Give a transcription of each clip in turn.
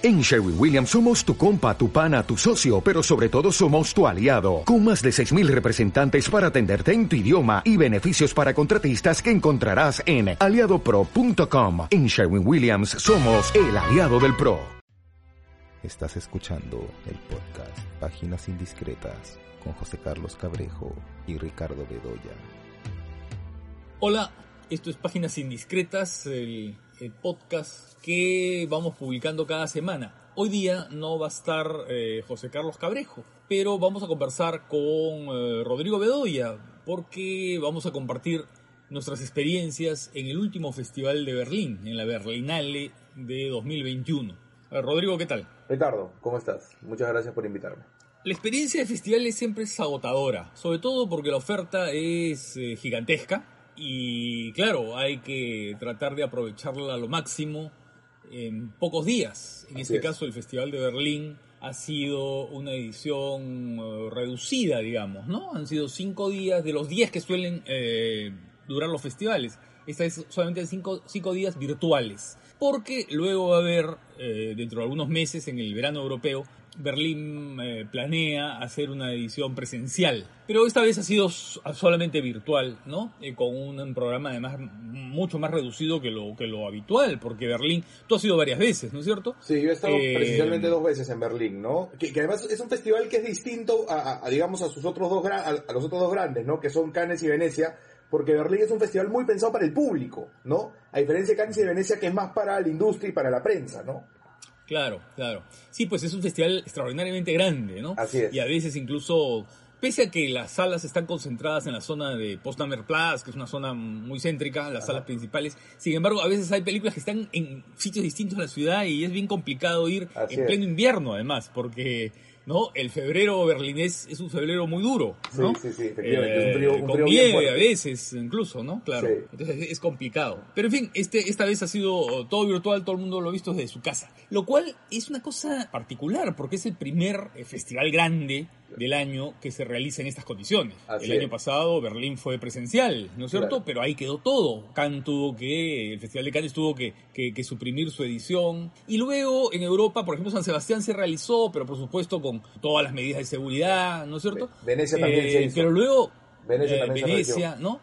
En Sherwin Williams somos tu compa, tu pana, tu socio, pero sobre todo somos tu aliado, con más de 6.000 representantes para atenderte en tu idioma y beneficios para contratistas que encontrarás en aliadopro.com. En Sherwin Williams somos el aliado del PRO. Estás escuchando el podcast Páginas Indiscretas con José Carlos Cabrejo y Ricardo Bedoya. Hola, esto es Páginas Indiscretas, el, el podcast que vamos publicando cada semana. Hoy día no va a estar eh, José Carlos Cabrejo, pero vamos a conversar con eh, Rodrigo Bedoya porque vamos a compartir nuestras experiencias en el último festival de Berlín, en la Berlinale de 2021. Eh, Rodrigo, ¿qué tal? Ricardo, ¿cómo estás? Muchas gracias por invitarme. La experiencia de festivales siempre es agotadora, sobre todo porque la oferta es eh, gigantesca y claro, hay que tratar de aprovecharla a lo máximo en pocos días. En Así este es. caso, el Festival de Berlín ha sido una edición eh, reducida, digamos, ¿no? Han sido cinco días de los días que suelen eh, durar los festivales. Esta es solamente cinco, cinco días virtuales. Porque luego va a haber, eh, dentro de algunos meses, en el verano europeo, Berlín eh, planea hacer una edición presencial. Pero esta vez ha sido solamente virtual, ¿no? Eh, con un, programa además mucho más reducido que lo, que lo habitual, porque Berlín, tú has ido varias veces, ¿no es cierto? Sí, yo he estado Eh, presencialmente dos veces en Berlín, ¿no? Que, que además es un festival que es distinto a, a- a, digamos, a sus otros dos a, a los otros dos grandes, ¿no? Que son Cannes y Venecia, porque Berlín es un festival muy pensado para el público, ¿no? A diferencia de Cannes y de Venecia, que es más para la industria y para la prensa, ¿no? Claro, claro. Sí, pues es un festival extraordinariamente grande, ¿no? Así es. Y a veces incluso, pese a que las salas están concentradas en la zona de Potsdamer Platz, que es una zona muy céntrica, las salas principales, sin embargo, a veces hay películas que están en sitios distintos de la ciudad y es bien complicado ir Así en es. pleno invierno, además, porque... ¿no? El febrero berlinés es un febrero muy duro, ¿no? Sí, sí, sí, efectivamente, es un frío- un con frío bien nieve a veces, incluso, ¿no? Claro. Sí. Entonces es complicado. Pero en fin, este, esta vez ha sido todo virtual, todo el mundo lo ha visto desde su casa. Lo cual es una cosa particular, porque es el primer eh, festival grande del año que se realiza en estas condiciones. Así el es. año pasado Berlín fue presencial, ¿no es cierto? Claro. Pero ahí quedó todo. Cannes tuvo que, el Festival de Cannes tuvo que, que- que suprimir su edición. Y luego en Europa, por ejemplo, San Sebastián se realizó, pero por supuesto con todas las medidas de seguridad, ¿no es cierto? Ve- Venecia también Eh, se hizo. Pero luego Venecia eh, también Venecia, ¿no?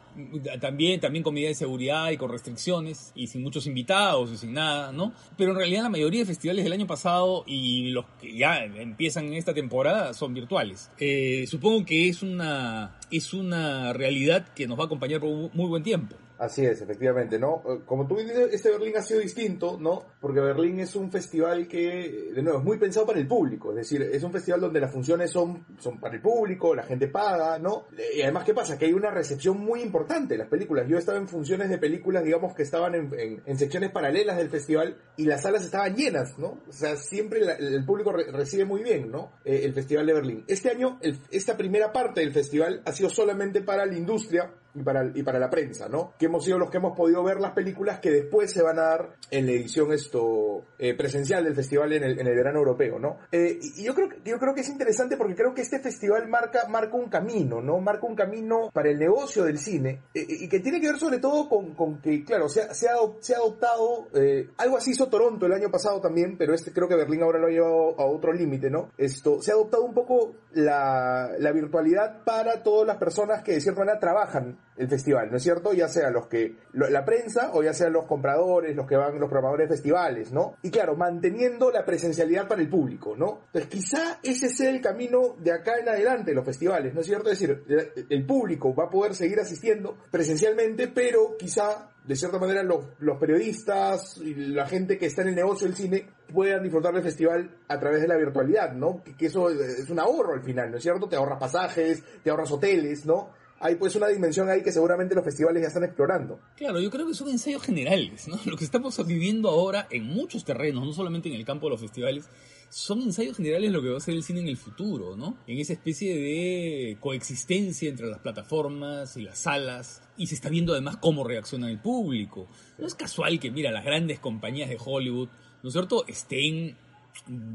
También, también con medidas de seguridad y con restricciones y sin muchos invitados y sin nada, ¿no? Pero en realidad la mayoría de festivales del año pasado y los que ya empiezan en esta temporada son virtuales. Eh, supongo que es una, es una realidad que nos va a acompañar por un muy buen tiempo. Así es, efectivamente, ¿no? Eh, Como tú dices, este Berlín ha sido distinto, ¿no? Porque Berlín es un festival que, de nuevo, es muy pensado para el público. Es decir, es un festival donde las funciones son, son para el público, la gente paga, ¿no? Y además, ¿qué pasa? Que hay una recepción muy importante de las películas. Yo estaba en funciones de películas, digamos, que estaban en, en- en secciones paralelas del festival y las salas estaban llenas, ¿no? O sea, siempre la- el público re- recibe muy bien, ¿no? Eh, el Festival de Berlín. Este año, el- esta primera parte del festival ha sido solamente para la industria y para, y para la prensa, ¿no? Que hemos sido los que hemos podido ver las películas que después se van a dar en la edición esto eh, presencial del festival en el, en el verano europeo, ¿no? Eh, y yo creo, yo creo que es interesante porque creo que este festival marca, marca un camino, ¿no? Marca un camino para el negocio del cine eh, y que tiene que ver sobre todo con, con que, claro, se ha, se ha, se ha adoptado, eh, algo así hizo Toronto el año pasado también, pero este creo que Berlín ahora lo ha llevado a otro límite, ¿no? Esto, se ha adoptado un poco la, la virtualidad para todas las personas que de cierta manera trabajan el festival, ¿no es cierto? Ya sea los que, lo- la prensa o ya sean los compradores, los que van, los programadores de festivales, ¿no? Y claro, manteniendo la presencialidad para el público, ¿no? Entonces quizá ese sea el camino de acá en adelante de los festivales, ¿no es cierto? Es decir, el- el público va a poder seguir asistiendo presencialmente, pero quizá de cierta manera los, los periodistas y la gente que está en el negocio del cine puedan disfrutar del festival a través de la virtualidad, ¿no? Que, que eso es un ahorro al final, ¿no es cierto? Te ahorras pasajes, te ahorras hoteles, ¿no? Hay pues una dimensión ahí que seguramente los festivales ya están explorando. Claro, yo creo que son ensayos generales, ¿no? Lo que estamos viviendo ahora en muchos terrenos, no solamente en el campo de los festivales, son ensayos generales lo que va a ser el cine en el futuro, ¿no? En esa especie de coexistencia entre las plataformas y las salas, y se está viendo además cómo reacciona el público. No es casual que, mira, las grandes compañías de Hollywood, ¿no es cierto?, estén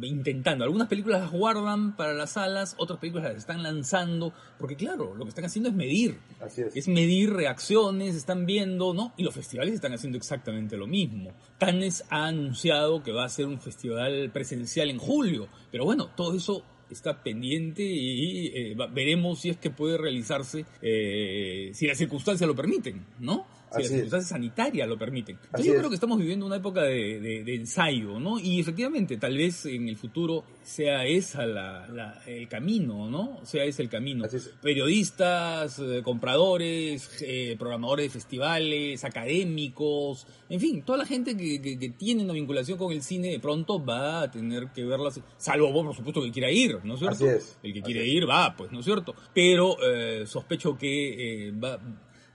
intentando. Algunas películas las guardan para las salas, otras películas las están lanzando, porque claro, lo que están haciendo es medir. Así es. Es medir reacciones, están viendo, ¿no? Y los festivales están haciendo exactamente lo mismo. Cannes ha anunciado que va a ser un festival presencial en julio, pero bueno, todo eso está pendiente y eh, veremos si es que puede realizarse, eh, si las circunstancias lo permiten, ¿no? Si las circunstancias sanitarias lo permiten. Entonces yo es. creo que estamos viviendo una época de, de- de ensayo, ¿no? Y efectivamente, tal vez en el futuro sea esa la, la- el camino, ¿no? Sea ese el camino. Así es. Periodistas, eh, compradores, eh, programadores de festivales, académicos, en fin, toda la gente que, que- que tiene una vinculación con el cine de pronto va a tener que verlas, salvo vos, por supuesto, que quiera ir, ¿no es cierto? Así es. El que quiere ir va, pues, ¿no es cierto? Pero eh, sospecho que va,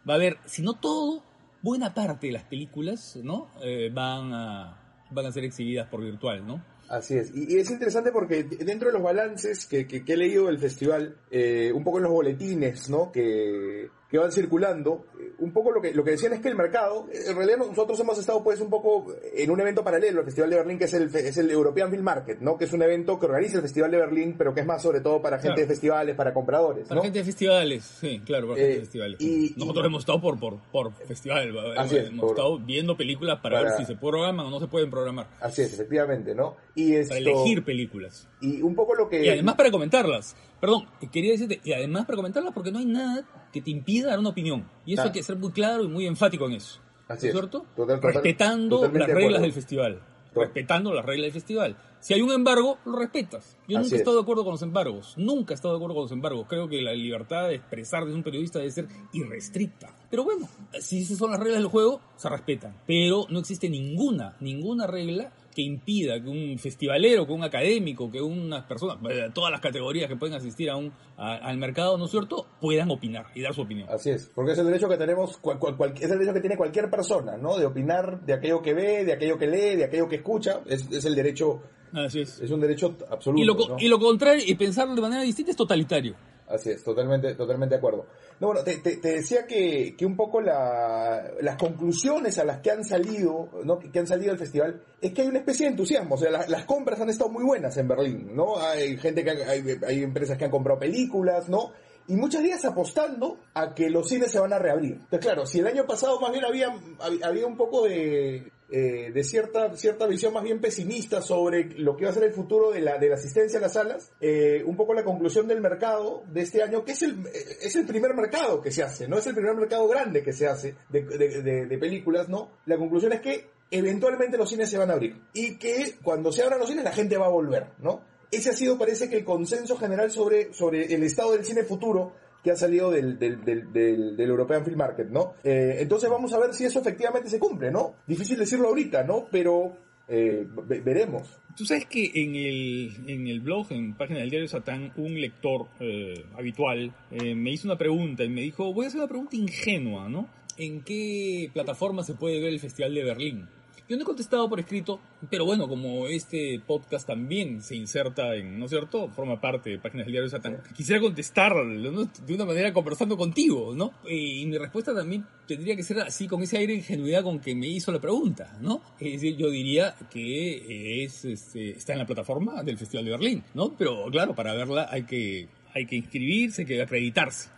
va a haber, si no todo, buena parte de las películas, ¿no? Eh, van, a, van a ser exhibidas por virtual, ¿no? Así es. Y, es interesante porque dentro de los balances que, que- que he leído del festival, eh, un poco en los boletines, ¿no? Que, que van circulando, eh, un poco lo que, lo que decían es que el mercado, eh, en realidad nosotros hemos estado pues un poco en un evento paralelo al Festival de Berlín, que es el, es el European Film Market, ¿no? Que es un evento que organiza el Festival de Berlín, pero que es más sobre todo para gente Claro. de festivales, para compradores, Para ¿no? gente de festivales, sí, claro, para gente Eh, de festivales. y- Nosotros y- hemos estado por, por, por festival, Así es, hemos por- estado viendo películas para, para- ver si se programan o no se pueden programar, Así es, efectivamente, ¿no? Y esto, para elegir películas. Y un poco lo que... Y además para comentarlas. Perdón, quería decirte, y además para comentarlas porque no hay nada que te impida dar una opinión. Y eso Ah. hay que ser muy claro y muy enfático en eso. Así ¿No es. cierto? Total- total- Respetando las reglas acuerdo. del festival. Respetando las reglas del festival. Si hay un embargo, lo respetas. Yo Así nunca he es. estado de acuerdo con los embargos. Nunca he estado de acuerdo con los embargos. Creo que la libertad de expresar de un periodista debe ser irrestricta. Pero bueno, si esas son las reglas del juego, se respetan. Pero no existe ninguna, ninguna regla que impida que un festivalero, que un académico, que unas personas, eh, todas las categorías que pueden asistir a un, a- al mercado, ¿no es cierto?, puedan opinar y dar su opinión. Así es, porque es el derecho que tenemos, cual- cual- cual- es el derecho que tiene cualquier persona, ¿no? De opinar de aquello que ve, de aquello que lee, de aquello que escucha, es, es el derecho, Así es. es un derecho absoluto. Y lo, y lo contrario, y pensarlo de manera distinta es totalitario. Así es, totalmente, totalmente de acuerdo. No, bueno, te, decía que, que un poco la- las conclusiones a las que han salido, ¿no? que han salido del festival, es que hay una especie de entusiasmo. O sea, la- las compras han estado muy buenas en Berlín, ¿no? Hay gente que ha- hay, hay empresas que han comprado películas, ¿no? Y muchas días apostando a que los cines se van a reabrir. Entonces, claro, si el año pasado más bien había, hab- había un poco de, eh, de cierta, cierta visión más bien pesimista sobre lo que iba a ser el futuro de la, de la asistencia a las salas, eh, un poco la conclusión del mercado de este año, que es el, eh, es el primer mercado que se hace, no es el primer mercado grande que se hace de, de- de- de películas, ¿no? La conclusión es que eventualmente los cines se van a abrir y que cuando se abran los cines la gente va a volver, ¿no? Ese ha sido, parece que, el consenso general sobre, sobre el estado del cine futuro que ha salido del, del, del, del- del European Film Market, ¿no? Eh, entonces vamos a ver si eso efectivamente se cumple, ¿no? Difícil decirlo ahorita, ¿no? Pero eh, ve- veremos. Tú sabes que en el, en el blog, en página del diario Satán, un lector eh, habitual eh, me hizo una pregunta y me dijo, voy a hacer una pregunta ingenua, ¿no? ¿En qué plataforma se puede ver el Festival de Berlín? Yo no he contestado por escrito, pero bueno, como este podcast también se inserta en, ¿no es cierto? Forma parte de páginas del diario Satán. Quisiera contestar ¿no? de una manera conversando contigo, ¿no? Eh, Y mi respuesta también tendría que ser así, con ese aire de ingenuidad con que me hizo la pregunta, ¿no? Es decir, yo diría que es, este, está en la plataforma del Festival de Berlín, ¿no? Pero claro, para verla hay que, hay que inscribirse, hay que acreditarse.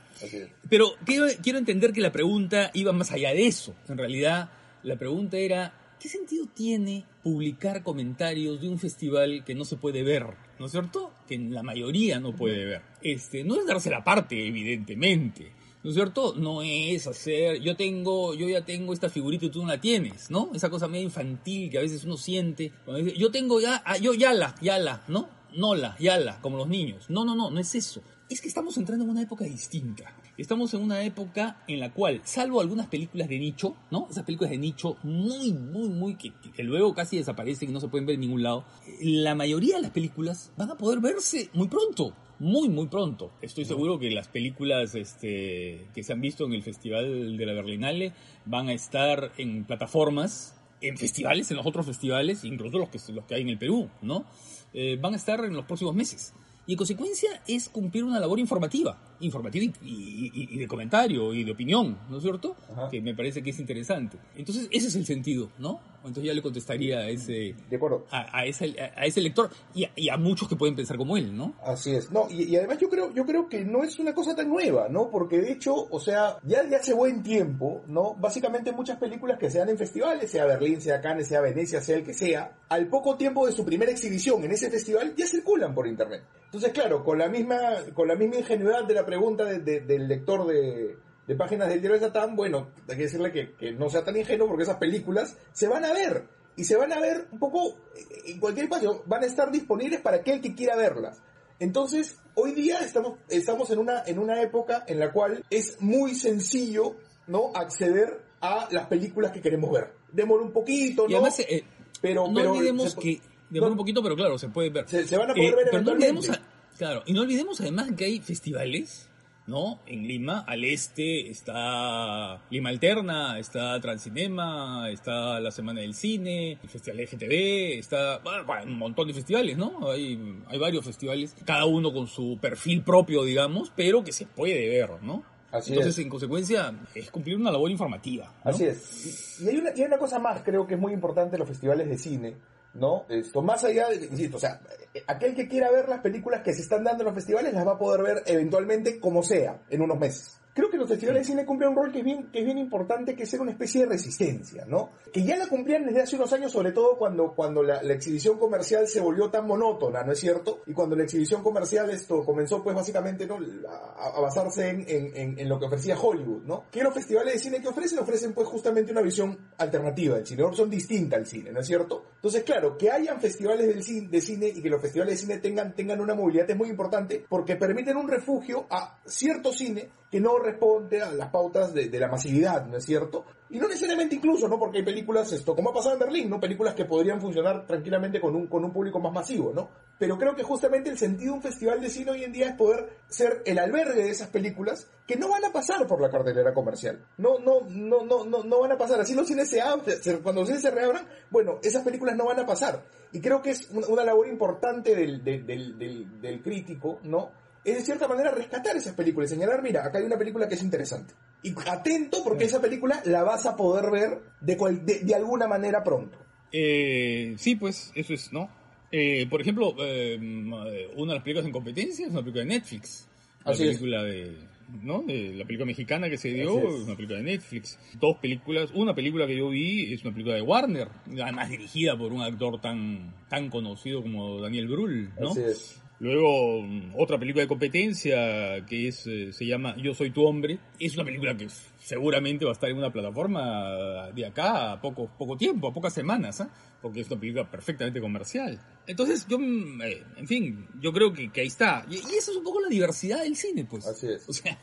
Pero quiero, quiero entender que la pregunta iba más allá de eso. En realidad, la pregunta era, ¿qué sentido tiene publicar comentarios de un festival que no se puede ver? ¿No es cierto? Que la mayoría no puede ver. Este, no es darse la parte, evidentemente. ¿No es cierto? No es hacer, yo tengo, yo ya tengo esta figurita y tú no la tienes, ¿no? Esa cosa medio infantil que a veces uno siente. dice, yo tengo ya, ah, yo ya la, ya la, ¿no? No la, ya la, como los niños. No, no, no, no es eso. Es que estamos entrando en una época distinta. Estamos en una época en la cual, salvo algunas películas de nicho, ¿no? Esas películas de nicho muy, muy, muy, que, que- luego casi desaparecen y no se pueden ver en ningún lado, la mayoría de las películas van a poder verse muy pronto. Muy, muy pronto. Estoy seguro que las películas este, que se han visto en el Festival de la Berlinale van a estar en plataformas, en festivales, en los otros festivales, incluso los que, los que hay en el Perú, ¿no? Eh, van a estar en los próximos meses. Y en consecuencia es cumplir una labor informativa. Informativa y, y- y de comentario y de opinión, ¿no es cierto? Ajá. Que me parece que es interesante. Entonces, ese es el sentido, ¿no? Entonces ya le contestaría a ese, De a, a ese, a ese lector y a, y a muchos que pueden pensar como él, ¿no? Así es. No, y, y además yo creo, yo creo que no es una cosa tan nueva, ¿no? Porque de hecho, o sea, ya de hace buen tiempo, ¿no? Básicamente muchas películas que se dan en festivales, sea Berlín, sea Cannes, sea Venecia, sea el que sea, al poco tiempo de su primera exhibición en ese festival ya circulan por internet. Entonces, claro, con la misma, con la misma ingenuidad de la pregunta de- de- del lector de, de páginas del diario de Satán, bueno, hay que decirle que, que no sea tan ingenuo porque esas películas se van a ver. Y se van a ver un poco eh, en cualquier espacio, van a estar disponibles para aquel que quiera verlas. Entonces, hoy día estamos, estamos en, una, en una época en la cual es muy sencillo ¿no? acceder a las películas que queremos ver. Demora un poquito, Y ¿no? además, eh, pero, no pero olvidemos se- que demora no, un poquito, pero claro, se puede ver. Eh, Se- se van a poder ver pero no eventualmente. olvidemos, a- claro, y no olvidemos además que hay festivales, ¿no? En Lima, al este está Lima Alterna, está Transcinema, está la Semana del Cine, el Festival FTV, está bueno, bueno, un montón de festivales, ¿no? Hay, hay varios festivales, cada uno con su perfil propio, digamos, pero que se puede ver, ¿no? Así Entonces, es. en consecuencia, es cumplir una labor informativa. ¿no? Así es. Y, y hay, una, y hay una cosa más, creo que es muy importante en los festivales de cine, ¿no? Esto, más allá de, insisto, o sea, eh, aquel que quiera ver las películas que se están dando en los festivales las va a poder ver eventualmente como sea, en unos meses. Creo que los festivales de cine cumplen un rol que es bien, que es bien importante, que es ser una especie de resistencia, ¿no? Que ya la cumplían desde hace unos años, sobre todo cuando, cuando la, la exhibición comercial se volvió tan monótona, ¿no es cierto? Y cuando la exhibición comercial esto comenzó, pues básicamente, ¿no? A, a basarse en, en- en- lo que ofrecía Hollywood, ¿no? Que los festivales de cine que ofrecen, ofrecen pues justamente una visión alternativa del cine, una opción distinta al cine, ¿no es cierto? Entonces, claro, que hayan festivales del cine, de cine y que los festivales de cine tengan, tengan una movilidad es muy importante porque permiten un refugio a cierto cine que no responde a las pautas de, de la masividad, ¿no es cierto? Y no necesariamente incluso, ¿no? Porque hay películas, esto, como ha pasado en Berlín, ¿no? Películas que podrían funcionar tranquilamente con un, con un público más masivo, ¿no? Pero creo que justamente el sentido de un festival de cine hoy en día es poder ser el albergue de esas películas que no van a pasar por la cartelera comercial. No, no, no, no, no, no van a pasar. Así los cines se abren, cuando los cines se reabran, bueno, esas películas no van a pasar. Y creo que es una, una labor importante del, del, del- del crítico, ¿no? Es de cierta manera rescatar esas películas y señalar, mira, acá hay una película que es interesante. Y atento porque esa película la vas a poder ver de, cual- de, de alguna manera pronto. Eh, sí, pues, eso es, ¿no? Eh, por ejemplo, eh, una de las películas en competencia es una película de Netflix. Así es. película de, ¿no? De la película mexicana que se dio, es una película de Netflix. Dos películas, una película que yo vi es una película de Warner, además dirigida por un actor tan, tan conocido como Daniel Brühl, ¿no? Así es. Luego, mm, otra película de competencia que es eh, se llama Yo soy tu hombre. Es una película que seguramente va a estar en una plataforma de acá a poco, poco tiempo, a pocas semanas, ¿ah? porque es una película perfectamente comercial. Entonces, yo, mm, eh, en fin, yo creo que, que ahí está. Y, y eso es un poco la diversidad del cine, pues. Así es. O sea,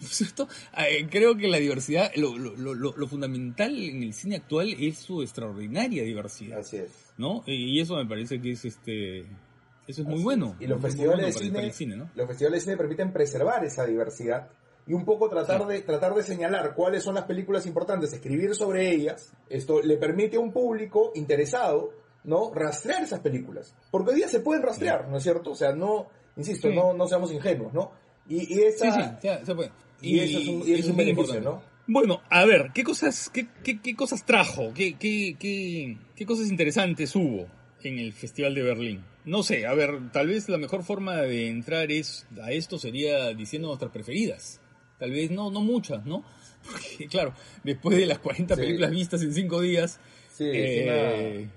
¿no es cierto? Eh, creo que la diversidad, lo, lo, lo, lo- lo fundamental en el cine actual es su extraordinaria diversidad. Así es. ¿no? Y eso me parece que es este eso es muy Así bueno. es. Y los festivales bueno cine, cine, ¿no? los festivales de cine permiten preservar esa diversidad y un poco tratar de tratar de señalar cuáles son las películas importantes, escribir sobre ellas. Esto le permite a un público interesado, ¿no? rastrear esas películas. Porque hoy día se pueden rastrear, ¿no es cierto? O sea, no, insisto, Sí. no no seamos ingenuos, ¿no? Y, y esa Sí, sí, se, puede. y eso es un- y eso es un beneficio, importante. ¿no? Bueno, a ver, ¿qué cosas, qué, qué, qué cosas trajo? ¿Qué, qué, qué, qué cosas interesantes hubo en el Festival de Berlín? No sé, a ver, tal vez la mejor forma de entrar es a esto sería diciendo nuestras preferidas. Tal vez no, no muchas, ¿no? Porque, claro, después de las 40 Sí. películas vistas en 5 días, Sí, eh,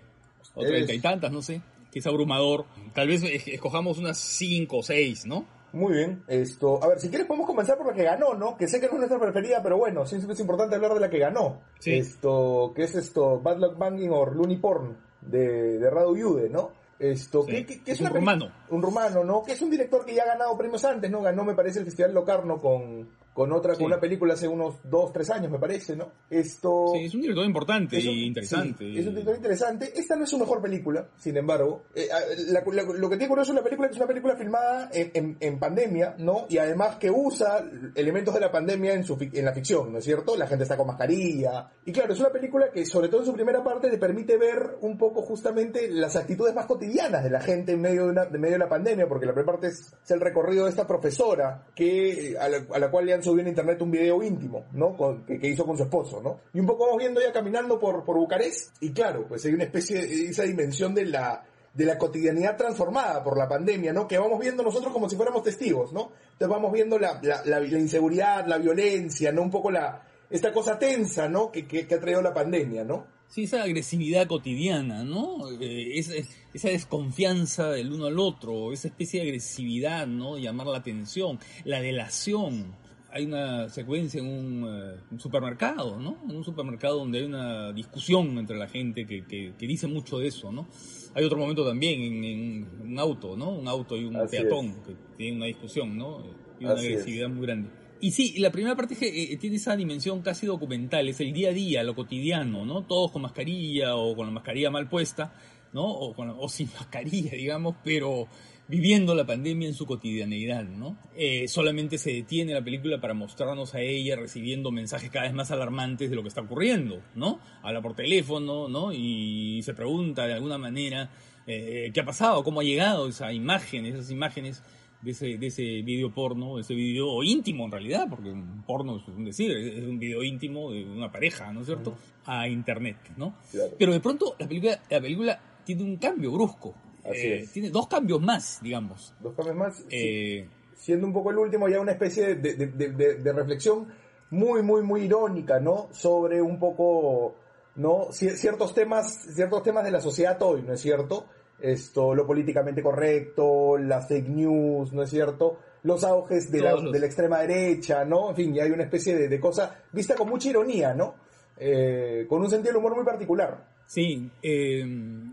o es- treinta y tantas, no sé, que es abrumador. Tal vez es- escojamos unas 5 o 6, ¿no? Muy bien, esto, a ver, si quieres podemos comenzar por la que ganó, ¿no? Que sé que no es nuestra preferida, pero bueno, siempre es importante hablar de la que ganó. Sí. Esto, que es esto, Bad Luck Banging o Looney Porn de, de Radu Yude, ¿no? Esto, Sí. que, que- que es, Es un rumano. Un rumano, ¿no? Que es un director que ya ha ganado premios antes, ¿no? Ganó, me parece, el Festival Locarno con, con otra, Sí. con una película hace unos dos, tres años, me parece, ¿no? Esto... Sí, es un director importante y interesante. sí, es un director interesante. Esta no es su mejor película, sin embargo. Eh, la- la- lo que tiene curioso es la película que es una película filmada en, en- en pandemia, ¿no? Y además que usa elementos de la pandemia en, su, en la ficción, ¿no es cierto? La gente está con mascarilla. Y claro, es una película que, sobre todo en su primera parte, te permite ver un poco justamente las actitudes más cotidianas de la gente en medio de, una, de medio de la pandemia, porque la primera parte es, es el recorrido de esta profesora que a la, a la cual le han subido en internet un video íntimo, ¿no? Con- que, que hizo con su esposo, ¿no? Y un poco vamos viendo ella caminando por, por Bucarest y claro, pues hay una especie de esa dimensión de la de la cotidianidad transformada por la pandemia, ¿no? Que vamos viendo nosotros como si fuéramos testigos, ¿no? Entonces vamos viendo la, la, la- la inseguridad, la violencia, ¿no? Un poco la esta cosa tensa, ¿no? Que, que, que ha traído la pandemia, ¿no? Sí, esa agresividad cotidiana, ¿no? Eh, esa, esa desconfianza del uno al otro, esa especie de agresividad, ¿no? Llamar la atención, la delación. Hay una secuencia en un, eh, un supermercado, ¿no? En un supermercado donde hay una discusión entre la gente que, que- que dice mucho de eso, ¿no? Hay otro momento también en, en un auto, ¿no? Un auto y un Así peatón es. que tienen una discusión, ¿no? Y una Así es. agresividad muy grande. Y sí, la primera parte es que eh, tiene esa dimensión casi documental, es el día a día, lo cotidiano, ¿no? Todos con mascarilla o con la mascarilla mal puesta, ¿no? O, con, o sin mascarilla, digamos, pero viviendo la pandemia en su cotidianeidad, ¿no? Eh, solamente se detiene la película para mostrarnos a ella recibiendo mensajes cada vez más alarmantes de lo que está ocurriendo, ¿no? Habla por teléfono, ¿no? Y se pregunta de alguna manera eh, qué ha pasado, cómo ha llegado esa imagen, esas imágenes de ese, de ese video porno, ese video íntimo en realidad, porque un porno es un decir, es un video íntimo de una pareja, ¿no es cierto? A internet, ¿no? Claro. Pero de pronto la película, la película tiene un cambio brusco. Así Eh, es. Tiene dos cambios más, digamos. Dos cambios más. sí. Eh, siendo un poco el último, ya una especie de, de- de- de- de reflexión muy, muy, muy irónica, ¿no? Sobre un poco, ¿no? Cier- ciertos temas, ciertos temas de la sociedad hoy, ¿no es cierto? Esto, lo políticamente correcto, las fake news, ¿no es cierto? Los auges de la, de la extrema derecha, ¿no? En fin, ya hay una especie de, de cosa vista con mucha ironía, ¿no? Eh, con un sentido del humor muy particular. Sí, eh,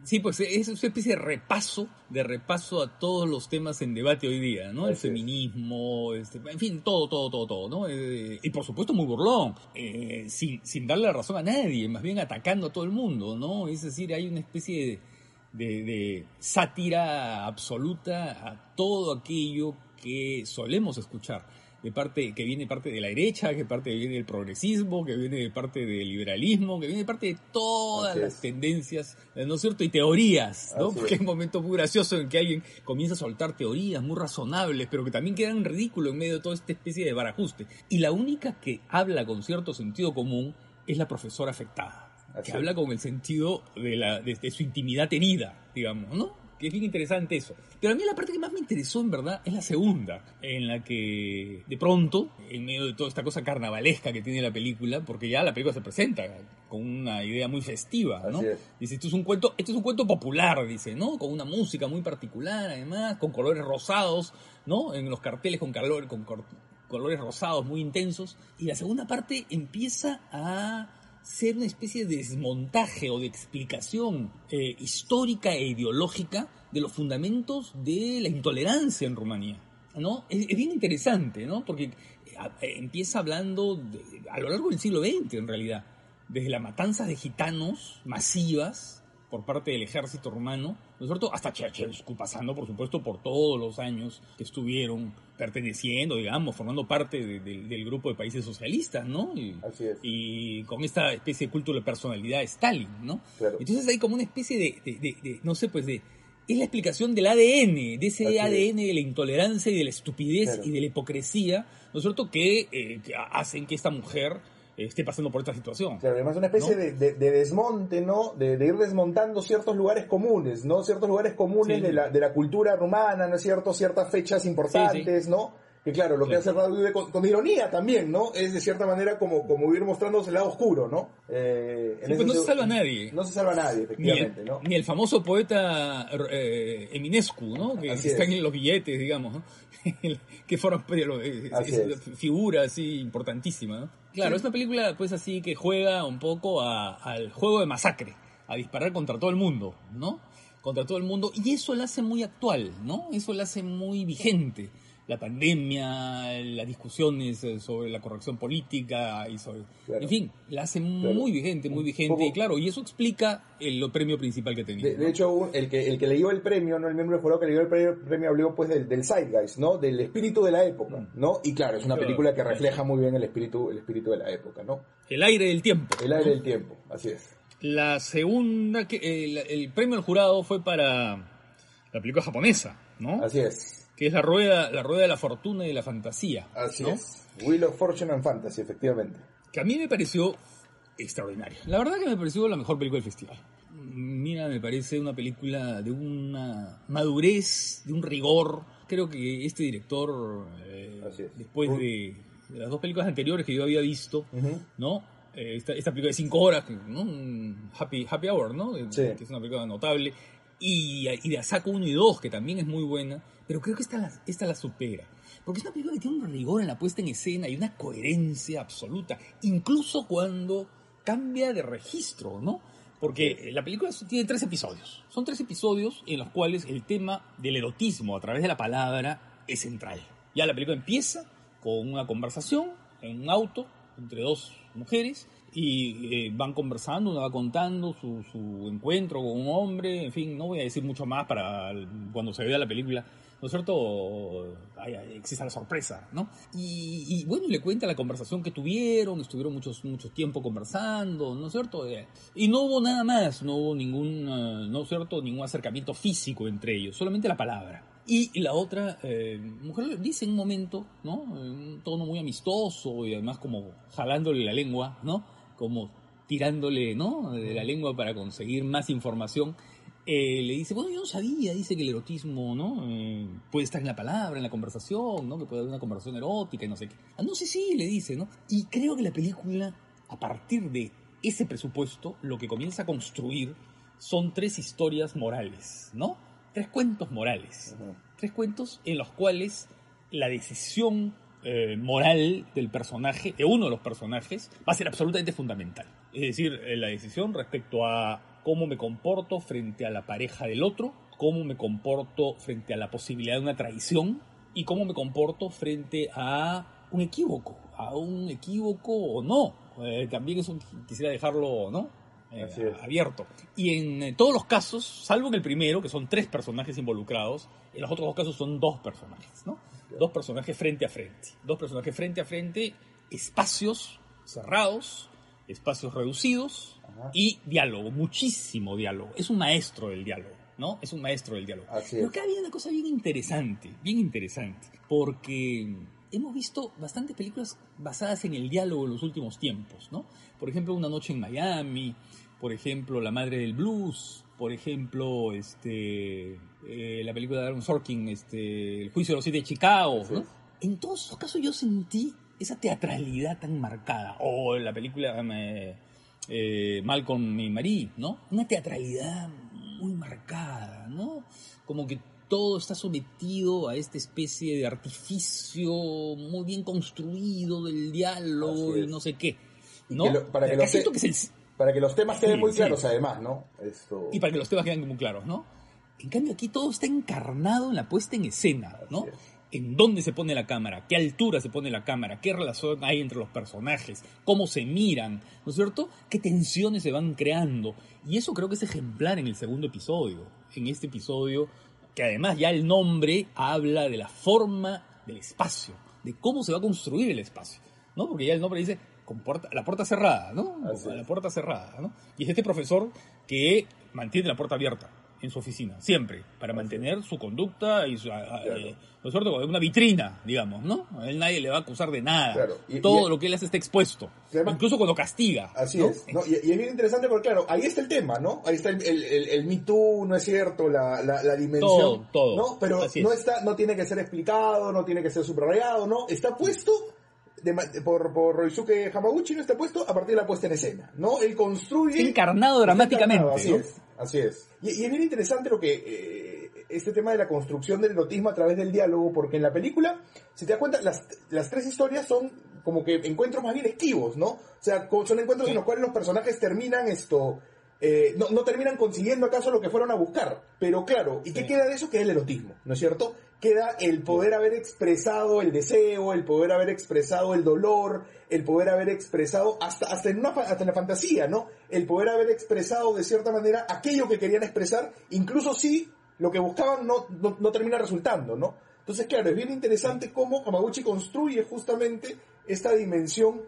sí, pues es una especie de repaso, de repaso a todos los temas en debate hoy día, ¿no? El Así feminismo, este, en fin, todo, todo, todo, todo, ¿no? Eh, y por supuesto muy burlón, eh, sin, sin darle la razón a nadie, más bien atacando a todo el mundo, ¿no? Es decir, hay una especie de, de, de sátira absoluta a todo aquello que solemos escuchar de parte que viene de parte de la derecha, que parte viene del progresismo, que viene de parte del liberalismo, que viene de parte de todas Así las es. tendencias, eh, ¿no es cierto? Y teorías, ¿no? Así Porque es. hay un momento muy gracioso en que alguien comienza a soltar teorías muy razonables, pero que también quedan ridículos en medio de toda esta especie de barajuste. Y la única que habla con cierto sentido común es la profesora afectada, Así que es. habla con el sentido de, la, de, de su intimidad herida, digamos, ¿no? Que es bien interesante eso. Pero a mí la parte que más me interesó, en verdad, es la segunda, en la que de pronto, en medio de toda esta cosa carnavalesca que tiene la película, porque ya la película se presenta con una idea muy festiva, ¿no? Es. Dice, esto es un cuento, esto es un cuento popular, dice, ¿no? Con una música muy particular, además, con colores rosados, ¿no? En los carteles con calor, con colores rosados muy intensos. Y la segunda parte empieza a ser una especie de desmontaje o de explicación eh, histórica e ideológica de los fundamentos de la intolerancia en Rumanía. ¿no? Es, bien interesante, ¿no? Porque eh, empieza hablando a lo largo del siglo XX, en realidad, desde la matanza de gitanos masivas por parte del ejército rumano, ¿no es cierto? Hasta Ceausescu, pasando, por supuesto, por todos los años que estuvieron perteneciendo, digamos, formando parte de- de- del grupo de países socialistas, ¿no? Y, Así es. y con esta especie de culto de personalidad de Stalin, ¿no? Claro. Entonces hay como una especie de, no sé, pues de... Es la explicación del ADN, de ese Así es. ADN de la intolerancia y de la estupidez Claro. y de la hipocresía, ¿no es cierto?, que, eh, que hacen que esta mujer esté pasando por esta situación. Claro, además una especie ¿No? de, de- de desmonte, ¿no? De, de ir desmontando ciertos lugares comunes, ¿no? Ciertos lugares comunes Sí. de, la, de la cultura rumana, ¿no es cierto? Ciertas fechas importantes, ¿no? Que claro, lo que hace Radio con, con ironía también, ¿no? Es de cierta manera como, como ir mostrándose el lado oscuro, ¿no? Eh, en pues no se salva a nadie. No se salva a nadie, Ni efectivamente, el, ¿no? ni el famoso poeta eh, Eminescu, ¿no? Que, Así que están es. en los billetes, digamos, ¿no? que forman lo- eh, Así es es. una figura así importantísima, ¿no? Claro, es una película pues así que juega un poco a- al juego de masacre, a disparar contra todo el mundo, ¿no? Contra todo el mundo, y eso la hace muy actual, ¿no? Eso la hace muy vigente. La pandemia, las discusiones eh, sobre la corrección política y sobre... Claro. En fin, la hace Claro. muy vigente, muy vigente, poco- y claro, y eso explica el premio principal que tenía. De, de hecho, el que, el que le dio el premio, ¿no? El miembro del jurado que le dio el premio, premio habló pues del, del zeitgeist, ¿no? Del espíritu de la época, ¿no? Y claro, es una Claro. película que refleja muy bien el espíritu, el espíritu de la época, ¿no? El aire del tiempo. El aire del tiempo, así es. La segunda, que el, el premio al jurado fue para la película japonesa, ¿no? Así es. Que es la rueda, la rueda de la fortuna y de la fantasía. Así ¿no? es. Wheel of Fortune and Fantasy, efectivamente. Que a mí me pareció extraordinaria. La verdad que me pareció la mejor película del festival. Mira, me parece una película de una madurez, de un rigor. Creo que este director, eh, es. después de, de las dos películas anteriores que yo había visto, Ujú. ¿no? Eh, esta, esta película de cinco horas, ¿no? Happy, Happy Hour, ¿no? Sí. Que es una película notable. Y, y de Asako 1 y 2, que también es muy buena. Pero creo que esta la, esta la supera. Porque es una película que tiene un rigor en la puesta en escena y una coherencia absoluta. Incluso cuando cambia de registro, ¿no? Porque la película tiene tres episodios. Son tres episodios en los cuales el tema del erotismo a través de la palabra es central. Ya la película empieza con una conversación en un auto entre dos mujeres y eh, van conversando, una va contando su, su encuentro con un hombre, en fin, no voy a decir mucho más para cuando se vea la película, ¿no es cierto? Ay, ay, exista la sorpresa, ¿no? Y, y, bueno, le cuenta la conversación que tuvieron, estuvieron muchos, mucho tiempo conversando, ¿no es cierto? Eh, y no hubo nada más, no hubo ningún, eh, ¿no es cierto? Ningún acercamiento físico entre ellos, solamente la palabra. Y la otra eh, mujer dice en un momento, ¿no? En un tono muy amistoso y además como jalándole la lengua, ¿no? Como tirándole, ¿no? De la lengua para conseguir más información. Eh, le dice, bueno, yo no sabía, dice que el erotismo, ¿no? Eh, puede estar en la palabra, en la conversación, ¿no? Que puede haber una conversación erótica y no sé qué. Ah, no sé, sí, le dice, ¿no? Y creo que la película, a partir de ese presupuesto, lo que comienza a construir son tres historias morales, ¿no? Tres cuentos morales. Tres cuentos en los cuales la decisión eh, moral del personaje, de uno de los personajes, va a ser absolutamente fundamental. Es decir, eh, la decisión respecto a cómo me comporto frente a la pareja del otro, cómo me comporto frente a la posibilidad de una traición y cómo me comporto frente a un equívoco, a un equívoco o no. Eh, también eso quisiera dejarlo, ¿no? Eh, es. abierto. Y en eh, todos los casos, salvo en el primero, que son tres personajes involucrados, en los otros dos casos son dos personajes, ¿no? Dos personajes frente a frente. Dos personajes frente a frente, espacios cerrados, espacios reducidos Ajá. y diálogo, muchísimo diálogo. Es un maestro del diálogo, ¿no? Es un maestro del diálogo. Así Pero acá había una cosa bien interesante, bien interesante, porque hemos visto bastantes películas basadas en el diálogo en los últimos tiempos, ¿no? Por ejemplo, Una noche en Miami, por ejemplo, La madre del blues, por ejemplo, este, eh, la película de Aaron Sorkin, este, El juicio de los siete de Chicago. En todos esos casos yo sentí esa teatralidad tan marcada, o en la película eh, eh, Malcolm y Marie, ¿no? Una teatralidad muy marcada, ¿no? Como que todo está sometido a esta especie de artificio muy bien construido del diálogo y no sé qué. ¿no? que lo- para lo que es el, Para que los temas queden Sí, muy sí. claros, además, ¿no? Esto... y para que los temas queden muy claros, ¿no? En cambio aquí todo está encarnado en la puesta en escena, ¿no? Es. En dónde se pone la cámara, qué altura se pone la cámara, qué relación hay entre los personajes, cómo se miran, ¿no es cierto? Qué tensiones se van creando. Y eso creo que es ejemplar en el segundo episodio. En este episodio, que además ya el nombre habla de la forma del espacio, de cómo se va a construir el espacio, ¿no? Porque ya el nombre dice con puerta- la puerta cerrada, ¿no? Así es. La puerta cerrada, ¿no? Y es este profesor que mantiene la puerta abierta en su oficina, siempre, para mantener su conducta y su, Claro. eh, ¿no es cierto? Una vitrina, digamos, ¿no? A él nadie le va a acusar de nada. Claro. Y- Todo y- lo que él hace está expuesto. Además- incluso cuando castiga. Así ¿no? es, ¿no? Y, y es bien interesante porque, claro, ahí está el tema, ¿no? Ahí está el, el, el, el Me Too, ¿no es cierto? La, la, la dimensión. Todo, todo. ¿no? Pero no, es. está, no tiene que ser explicado, no tiene que ser subrayado, ¿no? Está puesto de ma- por, por Roisuke Hamaguchi, ¿no? Está puesto a partir de la puesta en escena, ¿no? Él construye... Encarnado dramáticamente. encarnado, Así ¿no? es, así es. Y, y es bien interesante lo que... eh, este tema de la construcción del erotismo a través del diálogo, porque en la película, si te das cuenta, las, las tres historias son como que encuentros más bien esquivos, ¿no? O sea, son encuentros Sí. en los cuales los personajes terminan esto eh, no, no terminan consiguiendo acaso lo que fueron a buscar. Pero claro, ¿y qué queda de eso? Queda el erotismo, ¿no es cierto? Queda el poder haber expresado el deseo, el poder haber expresado el dolor, el poder haber expresado hasta, hasta, en, una, hasta en la fantasía, ¿no? El poder haber expresado de cierta manera aquello que querían expresar, incluso si lo que buscaban no, no, no termina resultando, ¿no? Entonces, claro, es bien interesante cómo Hamaguchi construye justamente esta dimensión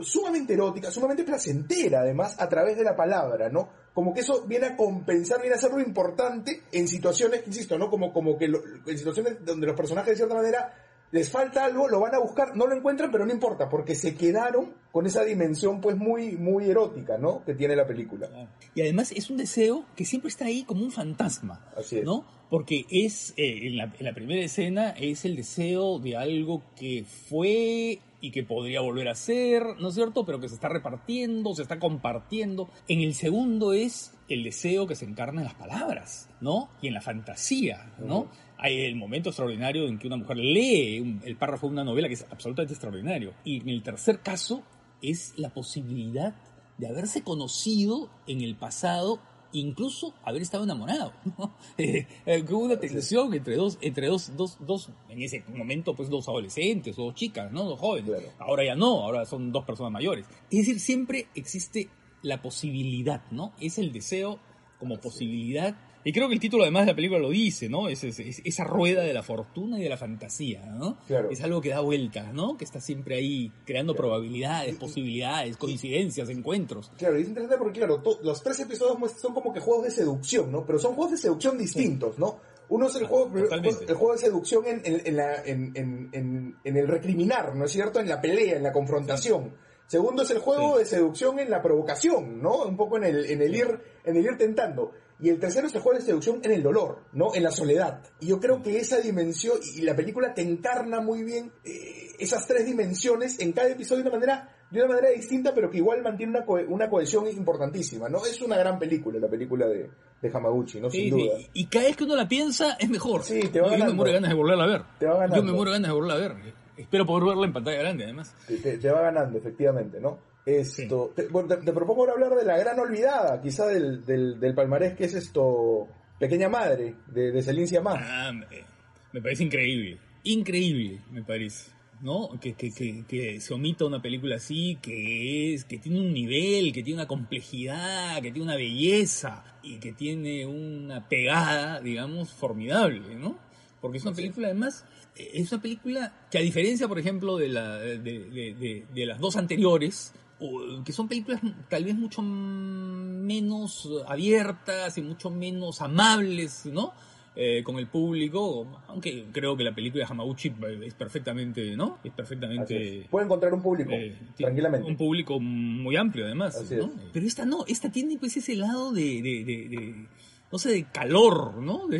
sumamente erótica, sumamente placentera además a través de la palabra, ¿no? Como que eso viene a compensar, viene a ser lo importante en situaciones, insisto, ¿no? Como, como que lo- en situaciones donde los personajes de cierta manera les falta algo, lo van a buscar, no lo encuentran, pero no importa, porque se quedaron con esa dimensión pues muy, muy erótica, ¿no? Que tiene la película. Y además es un deseo que siempre está ahí como un fantasma, Así es. ¿no? Porque es, eh, en, la, en la primera escena, es el deseo de algo que fue y que podría volver a ser, ¿no es cierto? Pero que se está repartiendo, se está compartiendo. En el segundo es el deseo que se encarna en las palabras, ¿no? Y en la fantasía, ¿no? Hay el momento extraordinario en que una mujer lee un- el párrafo de una novela que es absolutamente extraordinario. Y en el tercer caso es la posibilidad de haberse conocido en el pasado, incluso haber estado enamorado. ¿no? Eh, eh, hubo una tensión entre dos, entre dos, dos, dos, en ese momento, pues dos adolescentes, dos chicas, ¿no? Dos jóvenes. Claro. Ahora ya no, ahora son dos personas mayores. Es decir, siempre existe la posibilidad, ¿no? Es el deseo como posibilidad. Y creo que el título además de la película lo dice, ¿no? Es, es- es esa rueda de la fortuna y de la fantasía, ¿no? Claro. Es algo que da vueltas, ¿no? Que está siempre ahí creando Claro. probabilidades, posibilidades, coincidencias, encuentros. Claro, y es interesante porque, claro, to- los tres episodios son como que juegos de seducción, ¿no? Pero son juegos de seducción distintos, ¿no? Uno es el juego, Totalmente. el juego de seducción en, en- en la- en- el recriminar, ¿no es cierto? En la pelea, en la confrontación. Segundo es el juego Sí. de seducción en la provocación, ¿no? Un poco en el, en el ir, en el ir tentando. Y el tercero es el juego de seducción en el dolor, ¿no? En la soledad. Y yo creo que esa dimensión, y la película te encarna muy bien eh, esas tres dimensiones en cada episodio de una manera, de una manera distinta, pero que igual mantiene una, co- una cohesión importantísima, ¿no? Es una gran película, la película de, de Hamaguchi, ¿no? Sí, Sin duda. Y, y cada vez que uno la piensa es mejor. Sí, te va Yo me muero de ganas de volverla a ver. Te va ganando. Yo me muero de ganas de volverla a ver. Espero poder verla en pantalla grande, además. Te, te- te va ganando, efectivamente, ¿no? Esto, te, bueno, te- te propongo ahora hablar de la gran olvidada, quizá del, del, del palmarés que es esto, Pequeña Madre, de, de Celine Sciamma. Ah, me, me parece increíble. Increíble, me parece. ¿No? Que, que, que, que se omita una película así, que es, que tiene un nivel, que tiene una complejidad, que tiene una belleza y que tiene una pegada, digamos, formidable, ¿no? Porque es una película, además, es una película que a diferencia, por ejemplo, de, la, de, de- de- de las dos anteriores, que son películas tal vez mucho menos abiertas y mucho menos amables, ¿no? Eh, con el público, aunque creo que la película de Hamaguchi es perfectamente, ¿no? Es perfectamente es. Puede encontrar un público, eh, tranquilamente. Un público muy amplio, además. Así ¿no? es. Pero esta no, esta tiene pues ese lado de, de- de- de, no sé, de calor, ¿no? De,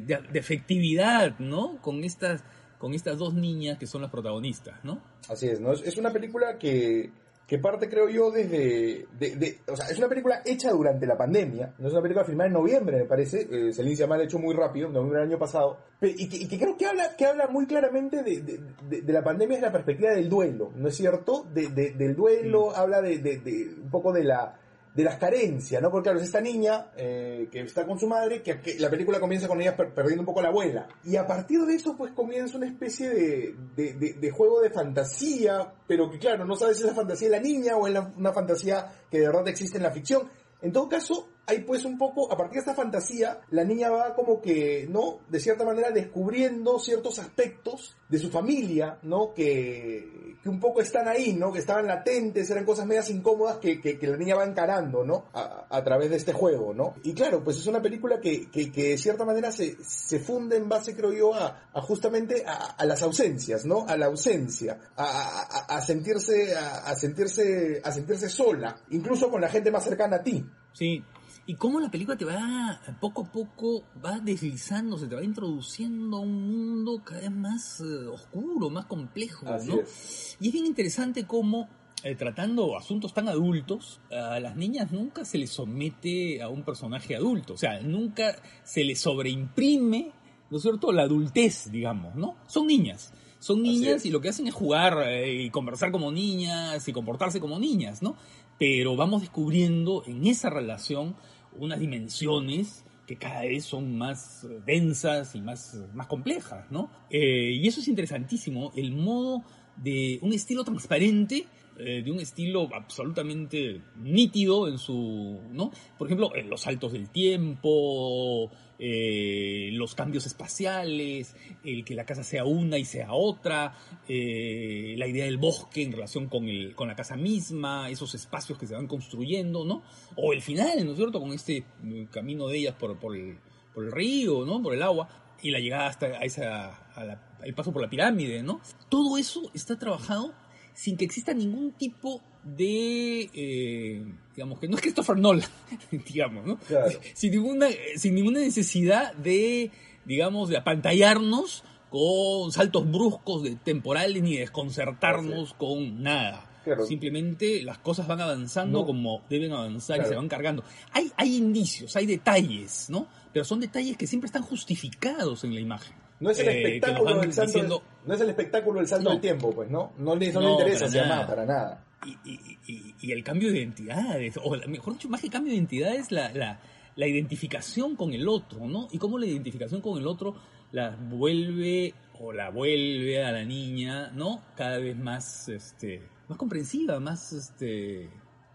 de, afectividad, ¿no? Con estas, con estas dos niñas que son las protagonistas, ¿no? Así es, ¿no? Es, es una película que, que parte, creo yo, desde... de- de- o sea, es una película hecha durante la pandemia, no es una película filmada en noviembre, me parece, eh, Celine ha hecho muy rápido, en noviembre del año pasado, y que, y que creo que habla, que habla muy claramente de, de- de- de la pandemia desde la perspectiva del duelo, ¿no es cierto? De, de- del duelo, habla de, de- de un poco de la de las carencias, ¿no? Porque claro, es esta niña eh, que está con su madre, que, la película comienza con ella per- perdiendo un poco la abuela. Y a partir de eso, pues comienza una especie de, de- juego de fantasía, pero que claro, no sabes si es la fantasía de la niña o es una fantasía que de verdad existe en la ficción. En todo caso, hay pues un poco, a partir de esta fantasía, la niña va como que, ¿no? De cierta manera descubriendo ciertos aspectos de su familia, ¿no? Que, que un poco están ahí, ¿no? Que estaban latentes, eran cosas medias incómodas que, que- la niña va encarando, ¿no? A, a través de este juego, ¿no? Y claro, pues es una película que, que, que de cierta manera se, se funde en base, creo yo, a, justamente a, las ausencias, ¿no? A la ausencia, a, sentirse, a sentirse, a sentirse sola, incluso con la gente más cercana a ti. Sí. Y cómo la película te va, poco a poco, va deslizándose, te va introduciendo a un mundo cada vez más eh, oscuro, más complejo, Así ¿no? es. Y es bien interesante cómo, eh, tratando asuntos tan adultos, a las niñas nunca se les somete a un personaje adulto. O sea, nunca se les sobreimprime, ¿no es cierto?, la adultez, digamos, ¿no? Son niñas. Son niñas y lo que hacen es jugar eh, y conversar como niñas y comportarse como niñas, ¿no? Pero vamos descubriendo en esa relación unas dimensiones que cada vez son más eh, densas y más, más complejas, ¿no? Eh, y eso es interesantísimo, el modo de un estilo transparente, eh, de un estilo absolutamente nítido en su, ¿no? Por ejemplo, en los saltos del tiempo, eh, los cambios espaciales, el que la casa sea una y sea otra, eh, la idea del bosque en relación con, el, con la casa misma, esos espacios que se van construyendo, ¿no? O el final, ¿no es cierto? Con este eh, camino de ellas por, por, el, por el río, ¿no? Por el agua, y la llegada hasta a esa, a la- el paso por la pirámide, ¿no? Todo eso está trabajado sin que exista ningún tipo de, eh, digamos, que no es Christopher Nolan, digamos, ¿no? Claro. Sin ninguna, sin ninguna necesidad de, digamos, de apantallarnos con saltos bruscos de temporales ni de desconcertarnos con nada. Claro. Simplemente las cosas van avanzando No. como deben avanzar y se van cargando. Hay, hay indicios, hay detalles, ¿no? Pero son detalles que siempre están justificados en la imagen. No es el Eh, espectáculo del salto, diciendo- no es el espectáculo del salto No. del tiempo, pues, ¿no? No le, no le interesa para nada, para nada. y, y- y- y el cambio de identidades, o mejor dicho, más que cambio de identidades, la, la, la identificación con el otro, ¿no? Y cómo la identificación con el otro la vuelve o la vuelve a la niña, ¿no? Cada vez más, este, más comprensiva, más, este,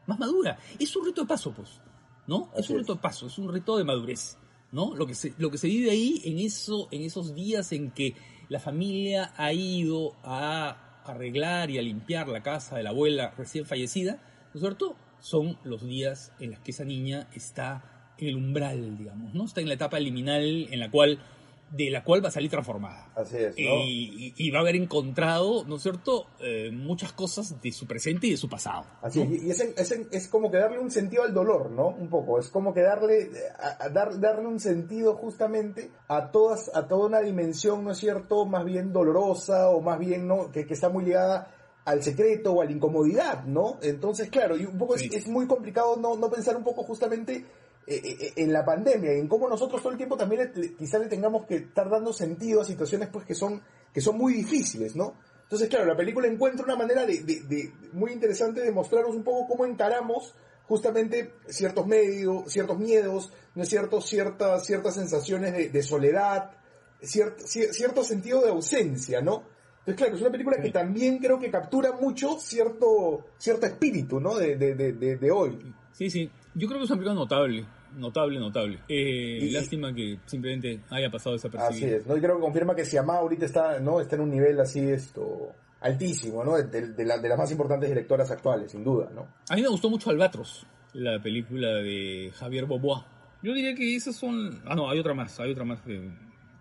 más madura. Es un rito de paso, pues, ¿no? es un es. rito de paso, es un rito de madurez, ¿no? Lo que se, lo que se vive ahí en, eso, en esos días en que la familia ha ido a arreglar y a limpiar la casa de la abuela recién fallecida, ¿no es cierto? Son los días en los que esa niña está en el umbral, digamos, ¿no? Está en la etapa liminal en la cual, de la cual va a salir transformada. Así es, ¿no? Y, y- y va a haber encontrado, ¿no es cierto?, Eh, muchas cosas de su presente y de su pasado. Así es, y es, es, es como que darle un sentido al dolor, ¿no? Un poco, es como que darle, a- a dar, darle un sentido justamente a todas, a toda una dimensión, ¿no es cierto?, más bien dolorosa o más bien, ¿no?, que, que está muy ligada al secreto o a la incomodidad, ¿no? Entonces, claro, y un poco Sí. es, es muy complicado no, no pensar un poco justamente en la pandemia y en cómo nosotros todo el tiempo también le- quizás le tengamos que estar dando sentido a situaciones pues que son, que son muy difíciles, ¿no? Entonces, claro, la película encuentra una manera de, de- de- muy interesante de mostrarnos un poco cómo encaramos justamente ciertos medios, ciertos miedos, ¿no es cierto? Ciertas, ciertas sensaciones de, de soledad, cierto, cier- cierto sentido de ausencia, ¿no? Entonces, claro, es una película que también creo que captura mucho cierto, cierto espíritu, ¿no? De, de, de- de hoy. Sí, sí. Yo creo que es una película notable. Notable, notable. Eh, Y- lástima que simplemente haya pasado Así desapercibida. es, ¿no? Y creo que confirma que Siamá ahorita está, ¿no? Está en un nivel así, esto, altísimo, ¿no? De, de la- de las más importantes directoras actuales, sin duda, ¿no? A mí me gustó mucho Albatros, la película de Javier Bobois. Yo diría que esas son... Ah, no, hay otra más, hay otra más. que-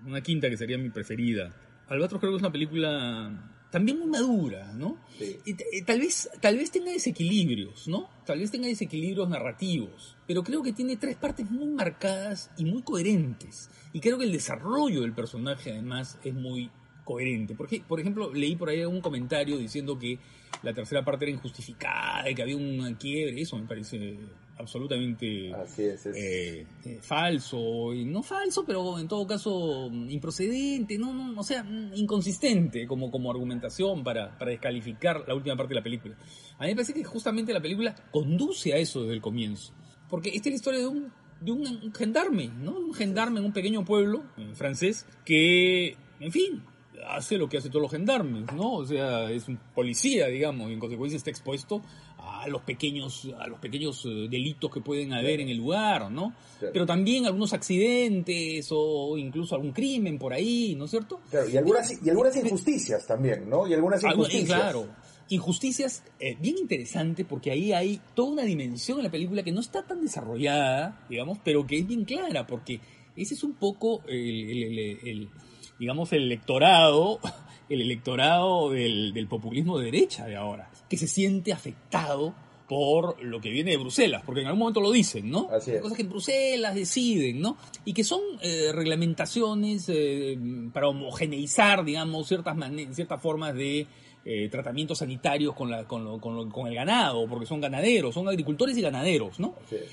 Una quinta que sería mi preferida. Albatros creo que es una película también muy madura, ¿no? Sí. Y tal, vez, tal vez tenga desequilibrios, ¿no? Tal vez tenga desequilibrios narrativos, pero creo que tiene tres partes muy marcadas y muy coherentes. Y creo que el desarrollo del personaje además es muy coherente. Porque, por ejemplo, leí por ahí un comentario diciendo que la tercera parte era injustificada y que había un quiebre. Eso me parece absolutamente Así es, es- eh, eh, falso, y no falso, pero en todo caso mm, improcedente, no, no, o sea, mm, inconsistente como, como argumentación para, para descalificar la última parte de la película. A mí me parece que justamente la película conduce a eso desde el comienzo, porque esta es la historia de un, de un gendarme, ¿no? Un gendarme en un pequeño pueblo eh, francés que, en fin, hace lo que hace todos los gendarmes, ¿no? O sea, es un policía, digamos, y en consecuencia está expuesto a los pequeños, a los pequeños eh, delitos que pueden haber en el lugar, ¿no? Claro. Pero también algunos accidentes o incluso algún crimen por ahí, ¿no es cierto? Claro, y algunas, y algunas injusticias también, ¿no? Y algunas injusticias. claro. Injusticias, eh, bien interesante porque ahí hay toda una dimensión en la película que no está tan desarrollada, digamos, pero que es bien clara porque ese es un poco el, el- el- el- digamos, el electorado, el electorado del, del populismo de derecha de ahora, que se siente afectado por lo que viene de Bruselas, porque en algún momento lo dicen, ¿no? Así es. Cosas que en Bruselas deciden, ¿no? Y que son eh, reglamentaciones eh, para homogeneizar, digamos, ciertas, ciertas formas de eh, tratamientos sanitarios con, la, con, lo- con, lo- con el ganado, porque son ganaderos, son agricultores y ganaderos, ¿no? Así es.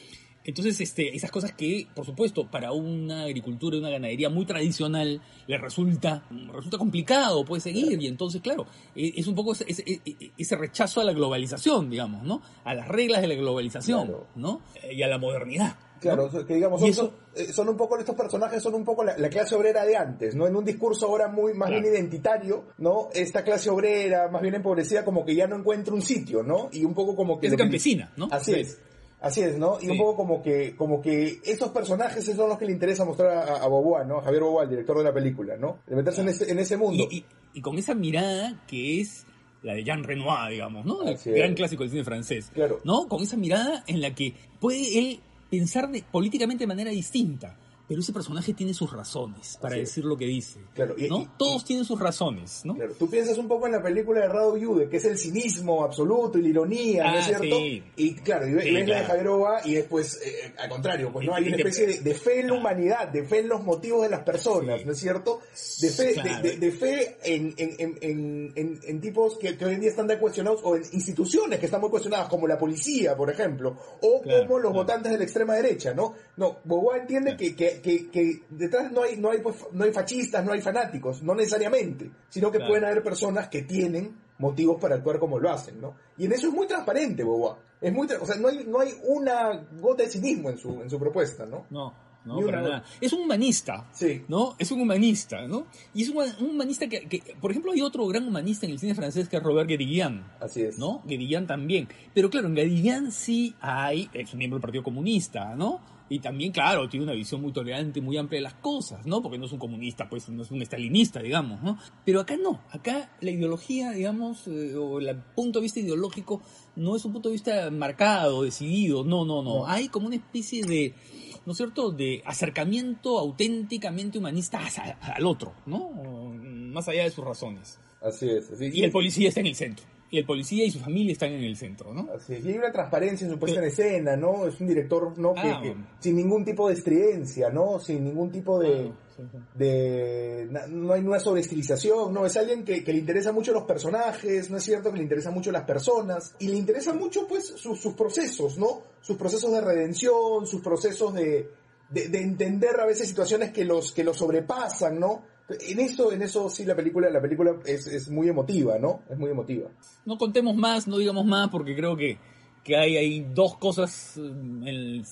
Entonces, este, esas cosas que, por supuesto, para una agricultura y una ganadería muy tradicional le resulta, resulta complicado, puede seguir, y entonces, claro, e, es un poco ese, ese- ese rechazo a la globalización, digamos, ¿no? A las reglas de la globalización, Claro. ¿no? Eh, Y a la modernidad. ¿no? Claro, que digamos, son, eso- son, eh, son un poco, estos personajes son un poco la, la clase obrera de antes, ¿no? En un discurso ahora muy, más Claro. bien identitario, ¿no? Esta clase obrera, más bien empobrecida, como que ya no encuentra un sitio, ¿no? Y un poco como que... Es que- campesina, ¿no? Así Sí. es. Así es, ¿no? Y Sí. un poco como que, como que estos personajes son los que le interesa mostrar a, a Boboa, ¿no? A Javier Boboa, el director de la película, ¿no? De meterse en ese, en ese mundo. Y, y- y con esa mirada que es la de Jean Renoir, digamos, ¿no? El Así gran es. clásico del cine francés. Claro. ¿No? Con esa mirada en la que puede él pensar de- políticamente de manera distinta. Pero ese personaje tiene sus razones para decir lo que dice. Claro, y- ¿no? y- Todos tienen sus razones, ¿no? Claro, tú piensas un poco en la película de Rado Yude, que es el cinismo absoluto y la ironía, ¿no Ah, es cierto? sí. Y claro, y ves Sí, la de. Javier y después, eh, al contrario, pues no hay una especie de, de fe en la humanidad, de fe en los motivos de las personas. ¿no es cierto? De fe, de, de- de fe en, en, en, en, en- en tipos que, que hoy en día están de cuestionados, o en instituciones que están muy cuestionadas, como la policía, por ejemplo, o como los votantes de la extrema derecha, ¿no? No, Boboa entiende que, que, que, que detrás no hay, no hay, pues, no hay fascistas, no hay fanáticos, no necesariamente, sino que Claro. pueden haber personas que tienen motivos para actuar como lo hacen, ¿no? Y en eso es muy transparente, Boboa. Es muy, o sea, no hay, no hay una gota de cinismo en su, en su propuesta, ¿no? No, no, para nada. Es un humanista. Sí. ¿no? Es un humanista, ¿no? Y es un, un humanista que, que, por ejemplo, hay otro gran humanista en el cine francés que es Robert Guédiguian, Así es. ¿no? Guédiguian también. Pero claro, en Guédiguian sí hay, es un miembro del Partido Comunista, ¿no? Y también, claro, tiene una visión muy tolerante, muy amplia de las cosas, ¿no? Porque no es un comunista, pues no es un estalinista, digamos, ¿no? Pero acá no, acá la ideología, digamos, eh, o el punto de vista ideológico no es un punto de vista marcado, decidido, no, no, no. No. Hay como una especie de, ¿no es cierto?, de acercamiento auténticamente humanista al otro, ¿no? Más allá de sus razones. Así es. Así, Y el policía está en el centro. Y el policía y su familia están en el centro, ¿no? Así es. Y hay una transparencia en su puesta en escena, ¿no? Es un director, ¿no? Que, Ah, que- sin ningún tipo de estridencia, ¿no? Sin ningún tipo de... Ah, sí, sí. de no hay una sobreestilización, no, es alguien que, que le interesa mucho los personajes, ¿no es cierto? Que le interesa mucho las personas y le interesa mucho pues sus, sus procesos, ¿no? Sus procesos de redención, sus procesos de, de, de entender a veces situaciones que los, que los sobrepasan, ¿no? En eso, en eso sí la película, la película es, es muy emotiva, ¿no? Es muy emotiva. No contemos más, no digamos más, porque creo que, que hay, hay dos cosas en, el,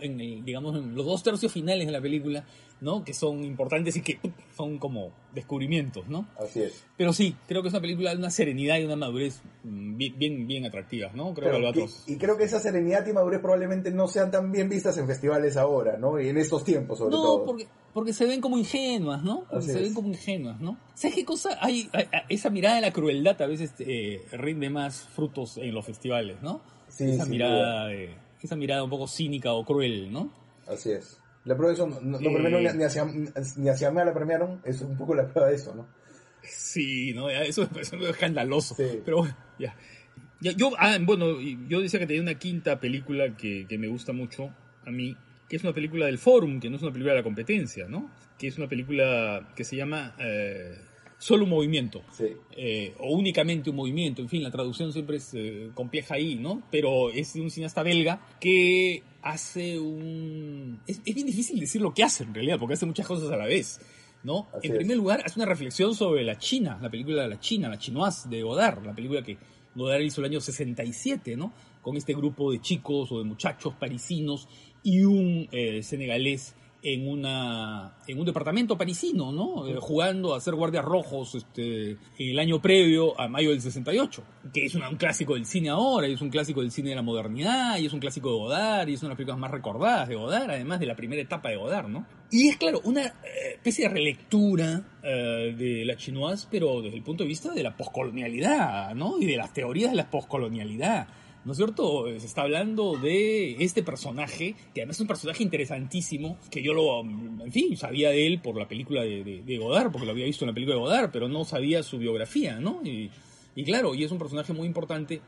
en el, digamos, en los dos tercios finales de la película, ¿no? Que son importantes y que son como descubrimientos, ¿no? Así es. Pero sí, creo que es una película de una serenidad y una madurez mm, bien, bien, bien atractivas, ¿no? Creo Claro, que y, y creo que esa serenidad y madurez probablemente no sean tan bien vistas en festivales ahora, ¿no? Y en estos tiempos, sobre No, todo. porque, porque se ven como ingenuas, ¿no? Porque Así se es. ven como ingenuas, ¿no? ¿Sabes qué cosa? Hay, hay- esa mirada de la crueldad a veces eh, rinde más frutos en los festivales, ¿no? Sí, esa mirada, de- esa mirada un poco cínica o cruel, ¿no? Así es. La prueba de eso, no, no Eh. premiaron ni, ni hacia, ni hacia Mea la premiaron, es un poco la prueba de eso, ¿no? Sí, ¿no? Ya, Eso parece algo escandaloso. Sí. Pero bueno, ya. Ya, Yo, ah, bueno, yo decía que tenía una quinta película que, que me gusta mucho a mí, que es una película del Forum, que no es una película de la competencia, ¿no? Que es una película que se llama eh, Solo un movimiento. Sí. eh, o únicamente un movimiento, en fin, la traducción siempre es eh, compleja ahí, ¿no? Pero es de un cineasta belga que hace un... Es, es bien difícil decir lo que hace en realidad, porque hace muchas cosas a la vez, ¿no? Así en es. primer lugar, hace una reflexión sobre la China, la película de la China, la Chinoise de Godard, la película que Godard hizo el año 67, ¿no? Con este grupo de chicos o de muchachos parisinos y un eh, senegalés en una en un departamento parisino, ¿no? Eh, jugando a ser guardias rojos este el año previo a mayo del 68, que es una- un clásico del cine ahora, y es un clásico del cine de la modernidad, y es un clásico de Godard, y es una de las películas más recordadas de Godard, además de la primera etapa de Godard, ¿no? Y es claro, una eh, especie de relectura eh, de la chinoise, pero desde el punto de vista de la poscolonialidad, ¿no? Y de las teorías de la poscolonialidad. ¿No es cierto? Se está hablando de este personaje, que además es un personaje interesantísimo, que yo lo, en fin, sabía de él por la película de, de- Godard, porque lo había visto en la película de Godard, pero no sabía su biografía, ¿no? Y, claro, y es un personaje muy importante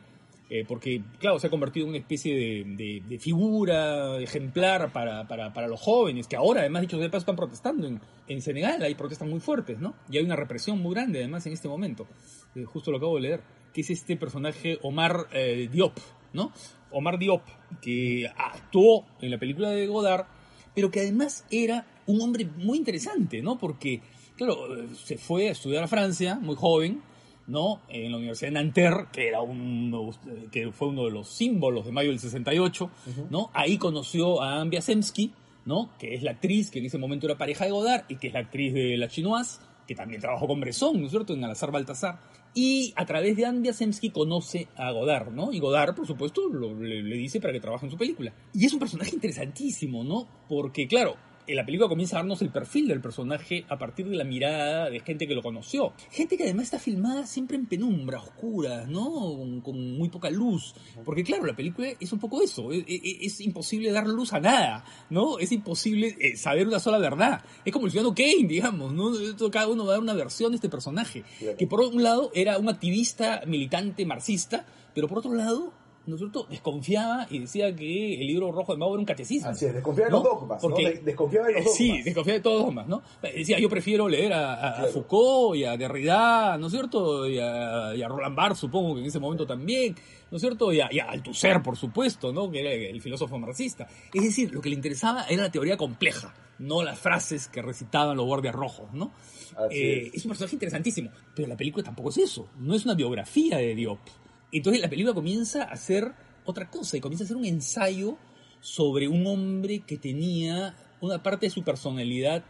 eh, porque, claro, se ha convertido en una especie de figura ejemplar para, para, para los jóvenes, que ahora, además, dicho de paso, están protestando en, en Senegal, hay protestas muy fuertes, ¿no? Y hay una represión muy grande, además, en este momento, Eh, justo lo acabo de leer, que es este personaje Omar eh, Diop, ¿no? Omar Diop, que actuó en la película de Godard, pero que además era un hombre muy interesante, ¿no? Porque, claro, se fue a estudiar a Francia, muy joven, ¿no? En la Universidad de Nanterre, que, era un, que fue uno de los símbolos de mayo del 68, ¿no? Ahí conoció a Anne Biasemsky, ¿no? Que es la actriz que en ese momento era pareja de Godard y que es la actriz de La Chinoise, que también trabajó con Bresson, ¿no es cierto?, en Alazar Baltasar. Y a través de Anne Biasemsky conoce a Godard, ¿no? Y Godard, por supuesto, lo- le, dice para que trabaje en su película. Y es un personaje interesantísimo, ¿no? Porque, claro, la película comienza a darnos el perfil del personaje a partir de la mirada de gente que lo conoció. Gente que además está filmada siempre en penumbra, oscura, ¿no? Con, con muy poca luz. Porque claro, la película es un poco eso. Es, es- es imposible dar luz a nada, ¿no? Es imposible eh, saber una sola verdad. Es como el ciudadano Kane, digamos, ¿no? Cada uno va a dar una versión de este personaje. Que por un lado era un activista militante marxista, pero por otro lado... ¿No es cierto? Desconfiaba y decía que el libro rojo de Mao era un catecismo. Así es, desconfiaba de ¿no? los dogmas, ¿no? Porque- De- desconfiaba de los dogmas. Sí, desconfiaba de todos los dogmas, ¿no? Decía, yo prefiero leer a, a- a Claro. Foucault y a Derrida, ¿no es cierto? Y a, y a Roland Barthes, supongo que en ese momento también, ¿no es cierto? Y a, y a Althusser, por supuesto, ¿no? Que era el filósofo marxista. Es decir, lo que le interesaba era la teoría compleja, no las frases que recitaban los guardias rojos, ¿no? Eh, es. es un personaje interesantísimo, pero la película tampoco es eso, no es una biografía de Diop. Entonces la película comienza a ser otra cosa y comienza a ser un ensayo sobre un hombre que tenía una parte de su personalidad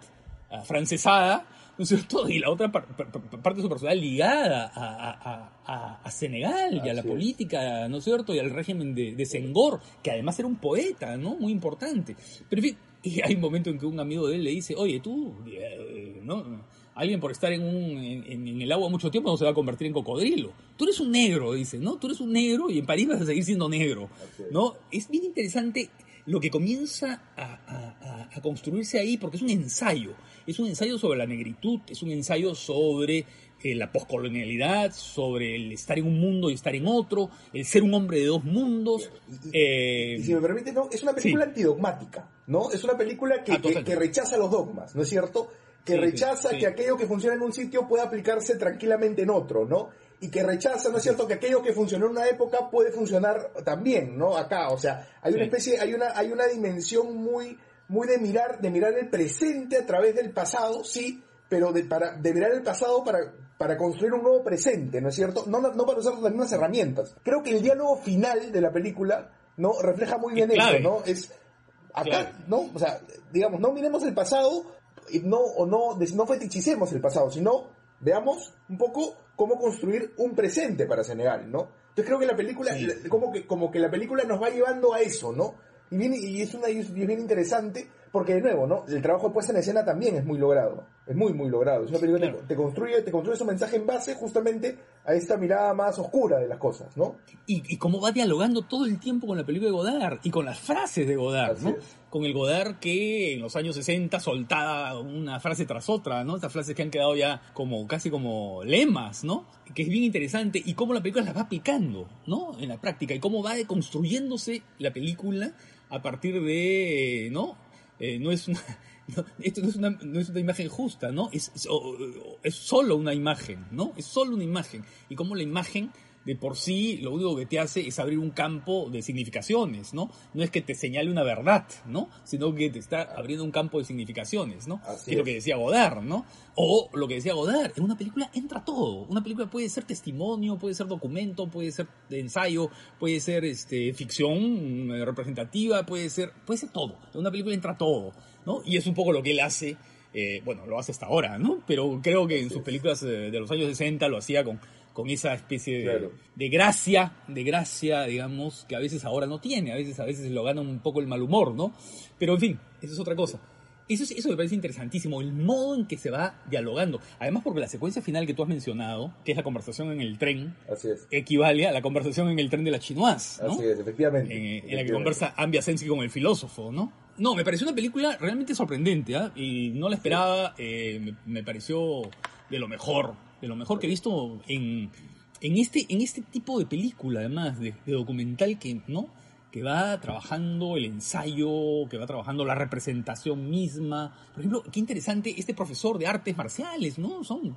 ah, francesada, ¿no es cierto? Y la otra par- par- par- parte de su personalidad ligada a, a- a- a Senegal y a la Así política, ¿no es cierto? Y al régimen de, de Senghor, que además era un poeta, ¿no? Muy importante. Pero en fin, y hay un momento en que un amigo de él le dice, oye, tú, eh, ¿no? Alguien por estar en, un, en, el agua mucho tiempo no se va a convertir en cocodrilo. Tú eres un negro, dice, ¿no? Tú eres un negro y en París vas a seguir siendo negro. ¿no? Es bien interesante lo que comienza a, a- a- a construirse ahí porque es un ensayo. Es un ensayo sobre la negritud, es un ensayo sobre eh, la poscolonialidad, sobre el estar en un mundo y estar en otro, el ser un hombre de dos mundos. eh, Y si me permite, no, es una película Sí. antidogmática, ¿no? Es una película que, Ah, que, total. que rechaza los dogmas, ¿no es cierto? Que Sí, rechaza sí. que aquello que funciona en un sitio pueda aplicarse tranquilamente en otro, ¿no? Y que rechaza, ¿no es cierto?, que aquello que funcionó en una época puede funcionar también, ¿no? Acá, o sea, hay una especie, hay una, hay una dimensión muy, muy de mirar, de mirar el presente a través del pasado, sí, pero de, para, de mirar el pasado para, para construir un nuevo presente, ¿no es cierto? No, no, para usar las mismas herramientas. Creo que el diálogo final de la película, ¿no? Refleja muy bien eso, ¿no? Es, acá. ¿no? O sea, digamos, no miremos el pasado, no, o no, no fetichicemos el pasado, sino veamos un poco cómo construir un presente para Senegal, ¿no? Entonces creo que la película, Sí. como que, como que la película nos va llevando a eso, ¿no? Y, viene, y es una y es bien interesante porque de nuevo, ¿no? El trabajo de puesta en escena también es muy logrado, es muy muy logrado. Es una película que Claro. te, te construye, te construye su mensaje en base justamente a esta mirada más oscura de las cosas, ¿no? y, y cómo va dialogando todo el tiempo con la película de Godard y con las frases de Godard, Así ¿no? es. Con el Godard que en los años 60 soltaba una frase tras otra, ¿no? Estas frases que han quedado ya como casi como lemas, ¿no? Que es bien interesante y cómo la película las va aplicando, ¿no? En la práctica y cómo va construyéndose la película a partir de, ¿no? Eh, no es una, no, esto no es, una, no es una imagen justa, ¿no? Es, es, solo una imagen, ¿no? Es solo una imagen. Y cómo la imagen de por sí lo único que te hace es abrir un campo de significaciones, ¿no? No es que te señale una verdad, ¿no? Sino que te está abriendo un campo de significaciones, ¿no? Así que es lo que decía Godard, ¿no? O lo que decía Godard, en una película entra todo. Una película puede ser testimonio, puede ser documento, puede ser ensayo, puede ser este, ficción eh, representativa, puede ser, puede ser todo. En una película entra todo, ¿no? Y es un poco lo que él hace, eh, bueno, lo hace hasta ahora, ¿no? Pero creo que en sus películas eh, de los años 60 lo hacía con, con esa especie de, Claro. de gracia, de gracia, digamos, que a veces ahora no tiene, a veces, a veces lo gana un poco el mal humor, ¿no? Pero en fin, eso es otra cosa. Eso, es- eso me parece interesantísimo, el modo en que se va dialogando. Además, porque la secuencia final que tú has mencionado, que es la conversación en el tren, Así es. equivale a la conversación en el tren de la Chinoise, ¿no? Así es, efectivamente. en, en la que Efectivamente. conversa Ambia Sensky con el filósofo, ¿no? No, me pareció una película realmente sorprendente, ¿ah? Y no la esperaba, eh, me, me pareció de lo mejor, de lo mejor que he visto en, en este, en este tipo de película, además, de, documental que, ¿no? que va trabajando el ensayo, que va trabajando la representación misma. Por ejemplo, qué interesante este profesor de artes marciales, ¿no? Son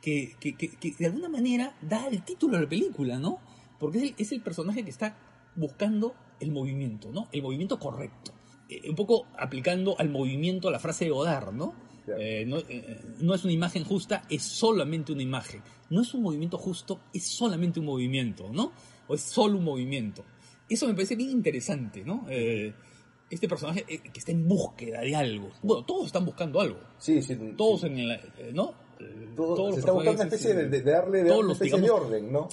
que, que de alguna manera da el título a la película, ¿no? Porque es el, es el personaje que está buscando el movimiento, ¿no? El movimiento correcto. Eh, un poco aplicando al movimiento la frase de Godard, ¿no? Eh, no, eh, no, es una imagen justa, es solamente una imagen. No es un movimiento justo, es solamente un movimiento, ¿no? O es solo un movimiento. Eso me parece bien interesante, ¿no? Eh, este personaje eh, que está en búsqueda de algo. Bueno, todos están buscando algo. Sí, sí. Todos sí. en el, eh, ¿no? Todos, todos se está buscando una especie de, de, darle, de una especie digamos, de orden, ¿no?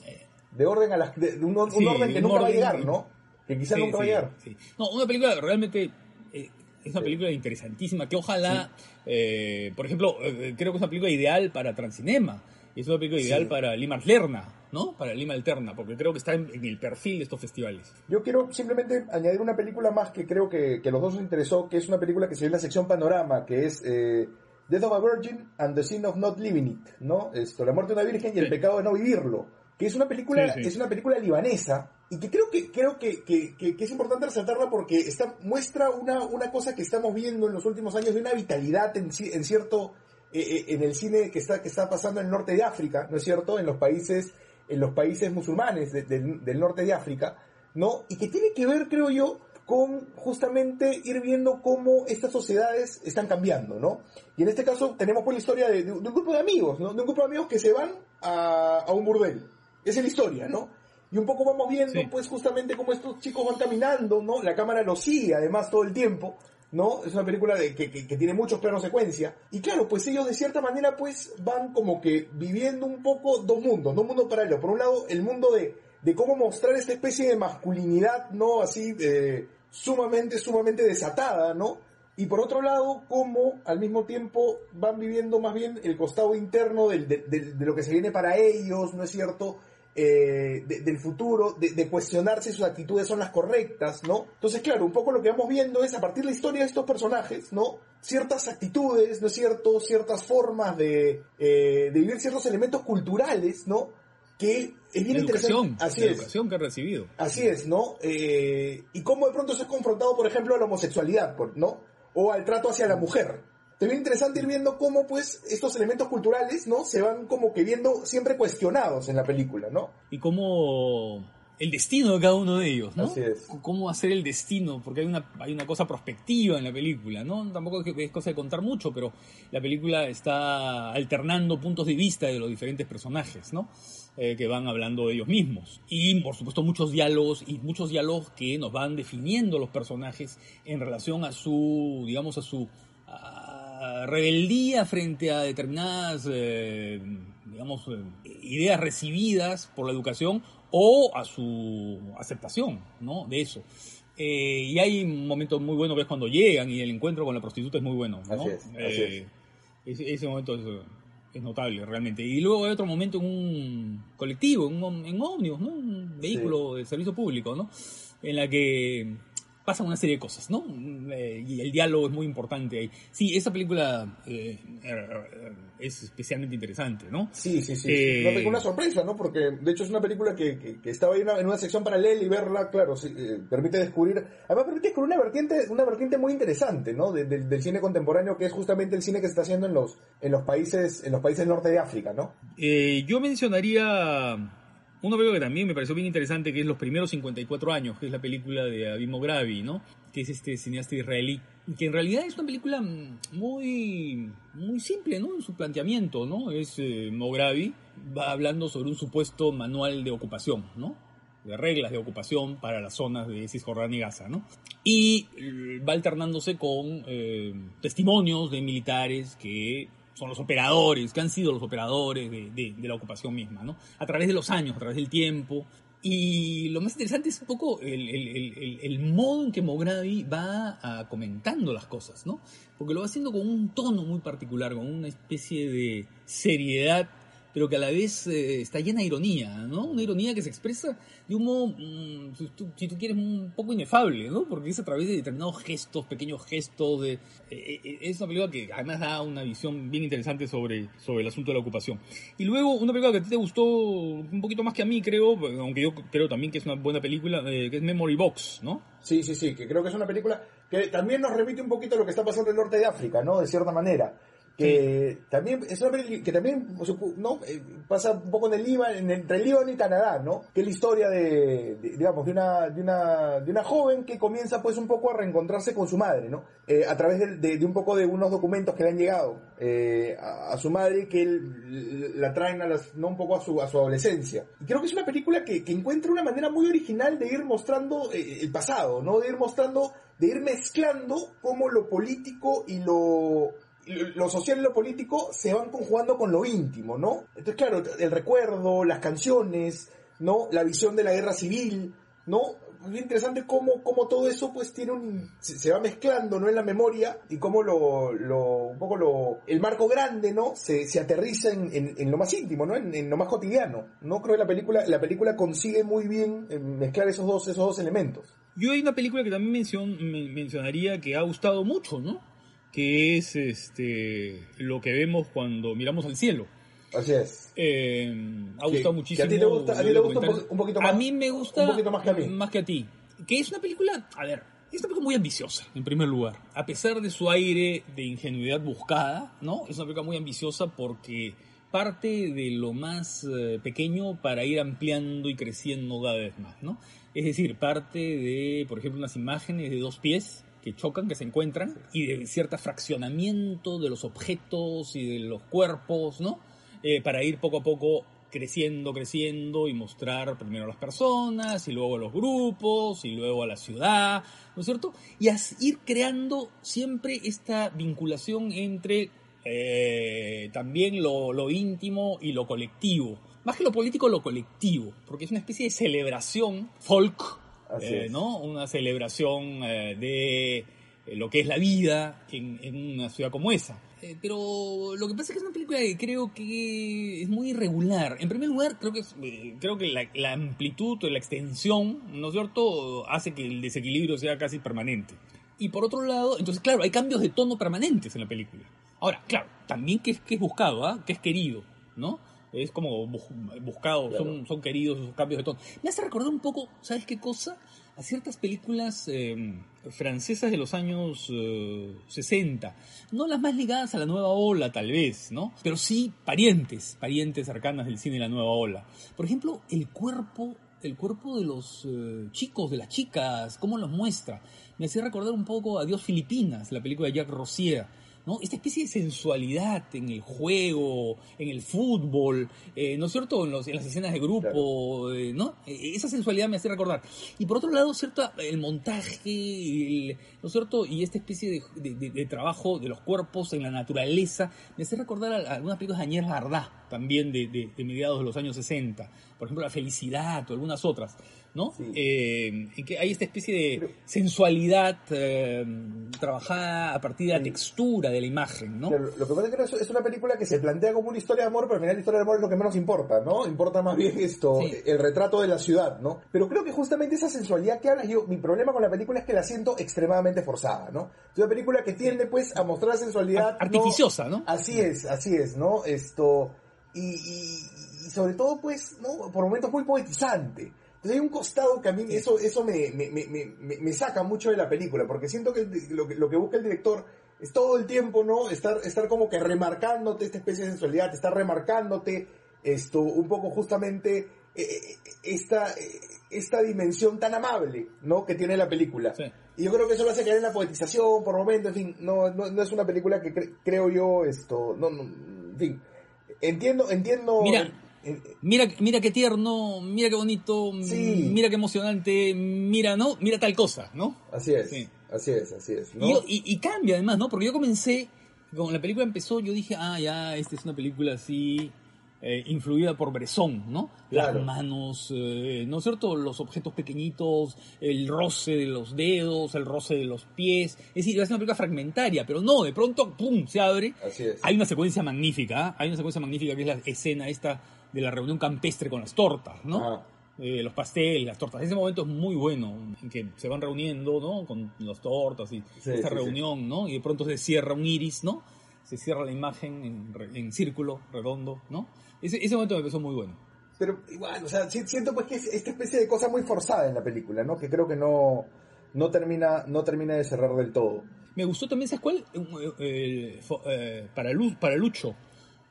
De orden a las, de, un, un sí, orden que nunca orden, va a llegar, ¿no? Que quizás sí, nunca va a llegar. No, una película realmente eh, es una película interesantísima que ojalá, eh, por ejemplo, eh, creo que es una película ideal para Transcinema. Y es una película ideal para Lima Alterna, ¿no? Para Lima Alterna, porque creo que está en, en, el perfil de estos festivales. Yo quiero simplemente añadir una película más que creo que, que los dos nos interesó, que es una película que se ve en la sección Panorama, que es eh, Death of a Virgin and the Sin of Not Living It, ¿no? Esto, la muerte de una virgen y sí. el pecado de no vivirlo. Que es una película, es una película libanesa y que creo que creo que, que, es importante resaltarla porque está, muestra una, una cosa que estamos viendo en los últimos años de una vitalidad en, en cierto en el cine que está, que está pasando en el norte de África, ¿no es cierto? En los países, en los países musulmanes de, de, del norte de África, ¿no? Y que tiene que ver, creo yo, con justamente ir viendo cómo estas sociedades están cambiando, ¿no? Y en este caso tenemos pues la historia de, de un grupo de amigos, ¿no? De un grupo de amigos que se van a, a un burdel. Esa es la historia, ¿no? Y un poco vamos viendo, sí. pues, justamente cómo estos chicos van caminando, ¿no? La cámara los sigue, además, todo el tiempo, ¿no? Es una película de, que, que, que, tiene muchos planos secuencia. Y claro, pues ellos de cierta manera pues van como que viviendo un poco dos mundos, dos mundos paralelos. Por un lado, el mundo de, de cómo mostrar esta especie de masculinidad, ¿no? Así, eh, sumamente, sumamente desatada, ¿no? Y por otro lado, cómo al mismo tiempo van viviendo más bien el costado interno de, de, de, de lo que se viene para ellos, ¿no es cierto? Eh, de, del futuro, de, de, cuestionarse si sus actitudes son las correctas, ¿no? Entonces, claro, un poco lo que vamos viendo es a partir de la historia de estos personajes, ¿no? Ciertas actitudes, ¿no es cierto? Ciertas formas de, eh, de vivir ciertos elementos culturales, ¿no? Que es bien interesante. Educación, Así la es. educación que ha recibido. Así es, ¿no? Eh, y cómo de pronto se es confrontado, por ejemplo, a la homosexualidad, ¿no? O al trato hacia la mujer, es bien interesante ir viendo cómo pues estos elementos culturales, ¿no? Se van como que viendo siempre cuestionados en la película, ¿no? Y cómo el destino de cada uno de ellos, ¿no? Así es. Cómo hacer el destino, porque hay una, hay una cosa prospectiva en la película, ¿no? Tampoco es cosa de contar mucho, pero la película está alternando puntos de vista de los diferentes personajes, ¿no? Eh, que van hablando de ellos mismos. Y por supuesto muchos diálogos y muchos diálogos que nos van definiendo los personajes en relación a su, digamos, a su... A, rebeldía frente a determinadas, eh, digamos, eh, ideas recibidas por la educación o a su aceptación, ¿no? De eso. Eh, y hay un momento muy bueno que es cuando llegan y el encuentro con la prostituta es muy bueno, ¿no? Así es, así es. Ese, ese, momento es, es, notable, realmente. Y luego hay otro momento en un colectivo, en un en ómnibus, ¿no? Un vehículo sí. de servicio público, ¿no? En la que pasan una serie de cosas, ¿no? Eh, y el diálogo es muy importante ahí. Sí, esa película eh, es especialmente interesante, ¿no? Sí, sí, sí. Eh, una, una sorpresa, ¿no? Porque de hecho es una película que, que, que estaba ahí en una, en una, sección paralela y verla, claro, sí, eh, permite descubrir, además permite descubrir una vertiente, una vertiente muy interesante, ¿no? De, de, del cine contemporáneo, que es justamente el cine que se está haciendo en los, en los países, en los países norte de África, ¿no? Eh, yo mencionaría una película que también me pareció bien interesante, que es Los primeros 54 años, que es la película de Abimo Gravi, ¿no? Que es este cineasta israelí, que en realidad es una película muy, muy simple, ¿no? En su planteamiento, ¿no? Es eh, Mogravi, va hablando sobre un supuesto manual de ocupación, ¿no? De reglas de ocupación para las zonas de Cisjordania y Gaza, ¿no? Y va alternándose con eh, testimonios de militares que son los operadores, que han sido los operadores de, la ocupación misma, ¿no? A través de los años, a través del tiempo. Y lo más interesante es un poco el, modo en que Mogravi va a, comentando las cosas, ¿no? Porque lo va haciendo con un tono muy particular, con una especie de seriedad pero que a la vez eh, está llena de ironía, ¿no? Una ironía que se expresa de un modo, mm, si, tú, si, tú, quieres, un poco inefable, ¿no? Porque es a través de determinados gestos, pequeños gestos, de, eh, eh, es una película que además da una visión bien interesante sobre, sobre el asunto de la ocupación. Y luego, una película que a ti te gustó un poquito más que a mí, creo, aunque yo creo también que es una buena película, que es Memory Box, ¿no? Sí, sí, sí, que creo que es una película que también nos remite un poquito a lo que está pasando en el norte de África, ¿no? De cierta manera que también es una que también no eh, pasa un poco en el Líbano entre el Líbano y Canadá no que es la historia de, digamos de una de una de una joven que comienza pues un poco a reencontrarse con su madre no eh, a través de, un poco de unos documentos que le han llegado eh, a, su madre que él, la traen a las, no un poco a su a su adolescencia. Y creo que es una película que, que encuentra una manera muy original de ir mostrando el pasado no de ir mostrando de ir mezclando cómo lo político y lo lo social y lo político se van conjugando con lo íntimo, ¿no? Entonces, claro, el recuerdo, las canciones, ¿no? La visión de la guerra civil, ¿no? Muy interesante cómo, cómo todo eso pues tiene un, se, va mezclando, ¿no? En la memoria y cómo lo, lo un poco lo, el marco grande, ¿no? Se, se aterriza en, en, en, lo más íntimo, ¿no? En, en, lo más cotidiano, ¿no? Creo que la película, la película consigue muy bien mezclar esos dos, esos dos elementos. Yo hay una película que también mencion, mencionaría que ha gustado mucho, ¿no? Que es este lo que vemos cuando miramos al cielo. Así es. Eh, ha gustado sí. muchísimo. ¿A ti te gusta, a ti te gusta un, poquito más? A mí me gusta un poquito más que a mí. Más que a ti. Que es una película, a ver, es una película muy ambiciosa, en primer lugar. A pesar de su aire de ingenuidad buscada, ¿no? Es una película muy ambiciosa porque parte de lo más eh, pequeño para ir ampliando y creciendo cada vez más, ¿no? Es decir, parte de, por ejemplo, unas imágenes de dos pies que chocan, que se encuentran, y de cierto fraccionamiento de los objetos y de los cuerpos, ¿no? Eh, para ir poco a poco creciendo, creciendo y mostrar primero a las personas, y luego a los grupos, y luego a la ciudad, ¿no es cierto? Y ir creando siempre esta vinculación entre eh, también lo, lo íntimo y lo colectivo. Más que lo político, lo colectivo, porque es una especie de celebración folk eh, ¿no? Una celebración eh, de eh, lo que es la vida en, en una ciudad como esa. Eh, pero lo que pasa es que es una película que creo que es muy irregular. En primer lugar, creo que es, creo que la, la amplitud o la extensión, ¿no es cierto?, hace que el desequilibrio sea casi permanente. Y por otro lado, entonces, claro, hay cambios de tono permanentes en la película. Ahora, claro, también que es, que es buscado, ¿ah? que es querido, ¿no? Es como buscado, claro. son, son queridos esos cambios de tono. Me hace recordar un poco, ¿sabes qué cosa? A ciertas películas eh, francesas de los años eh, 60. No las más ligadas a la nueva ola, tal vez, ¿no? Pero sí parientes, parientes cercanas del cine de la nueva ola. Por ejemplo, el cuerpo, el cuerpo de los eh, chicos, de las chicas, cómo los muestra. Me hacía recordar un poco a Dios Filipinas, la película de Jacques Rossier ¿no? Esta especie de sensualidad en el juego, en el fútbol, eh, ¿no es cierto? En, los, en, las escenas de grupo, claro. eh, ¿no? Esa sensualidad me hace recordar. Y por otro lado, ¿cierto? El montaje, el, ¿no es cierto? Y esta especie de, de, de, trabajo de los cuerpos en la naturaleza, me hace recordar a, a algunas películas de Añez Ardá, también de, de mediados de los años 60. Por ejemplo, La Felicidad o algunas otras. ¿No? Sí. Eh, y que hay esta especie de sensualidad eh, trabajada a partir de la textura de la imagen, ¿no? Pero lo que pasa es que es una película que se plantea como una historia de amor, pero al final la historia de amor es lo que menos importa, ¿no? Importa más bien esto, sí. el retrato de la ciudad, ¿no? Pero creo que justamente esa sensualidad que hablas, yo, mi problema con la película es que la siento extremadamente forzada, ¿no? Es una película que tiende, pues, a mostrar sensualidad... Artificiosa, ¿no? ¿no? Así es, así es, ¿no? Esto... Y, y, y sobre todo, pues, ¿no? Por momentos muy poetizante. Entonces hay un costado que a mí eso, eso me, me, me, me, saca mucho de la película, porque siento que lo, que lo que busca el director es todo el tiempo, ¿no? Estar, estar como que remarcándote esta especie de sensualidad, estar remarcándote esto, un poco justamente eh, esta, esta dimensión tan amable, ¿no? Que tiene la película. Sí. Y yo creo que eso lo hace caer en la poetización por momentos, en fin, no, no, no es una película que cre creo yo, esto, no, no, en fin, entiendo, entiendo... Mira. Mira, mira qué tierno, mira qué bonito, sí. mira qué emocionante, mira, ¿no? Mira tal cosa, ¿no? Así es, sí. así es, así es. ¿no? Y, y, y, cambia además, ¿no? Porque yo comencé, cuando la película empezó, yo dije, ah, ya, esta es una película así, eh, influida por Bresson, ¿no? Claro. Las manos, eh, ¿no es cierto? Los objetos pequeñitos, el roce de los dedos, el roce de los pies. Es decir, es una película fragmentaria, pero no, de pronto, ¡pum!, se abre. Así es. Hay una secuencia magnífica, ¿ah? hay una secuencia magnífica que es la escena esta de la reunión campestre con las tortas, ¿no? Ajá. Eh, los pasteles, las tortas. Ese momento es muy bueno, en que se van reuniendo, ¿no? Con las tortas y Sí, esta sí, reunión, ¿no? Y de pronto se cierra un iris, ¿no? Se cierra la imagen en, círculo, redondo, ¿no? Ese, ese momento me pareció muy bueno. Pero igual, o sea, si- siento pues que es esta especie de cosa muy forzada en la película, ¿no? Que creo que no, no, termina, no termina de cerrar del todo. Me gustó también, ¿sabes cuál? Eh, eh, eh, para, Lu- para Lucho.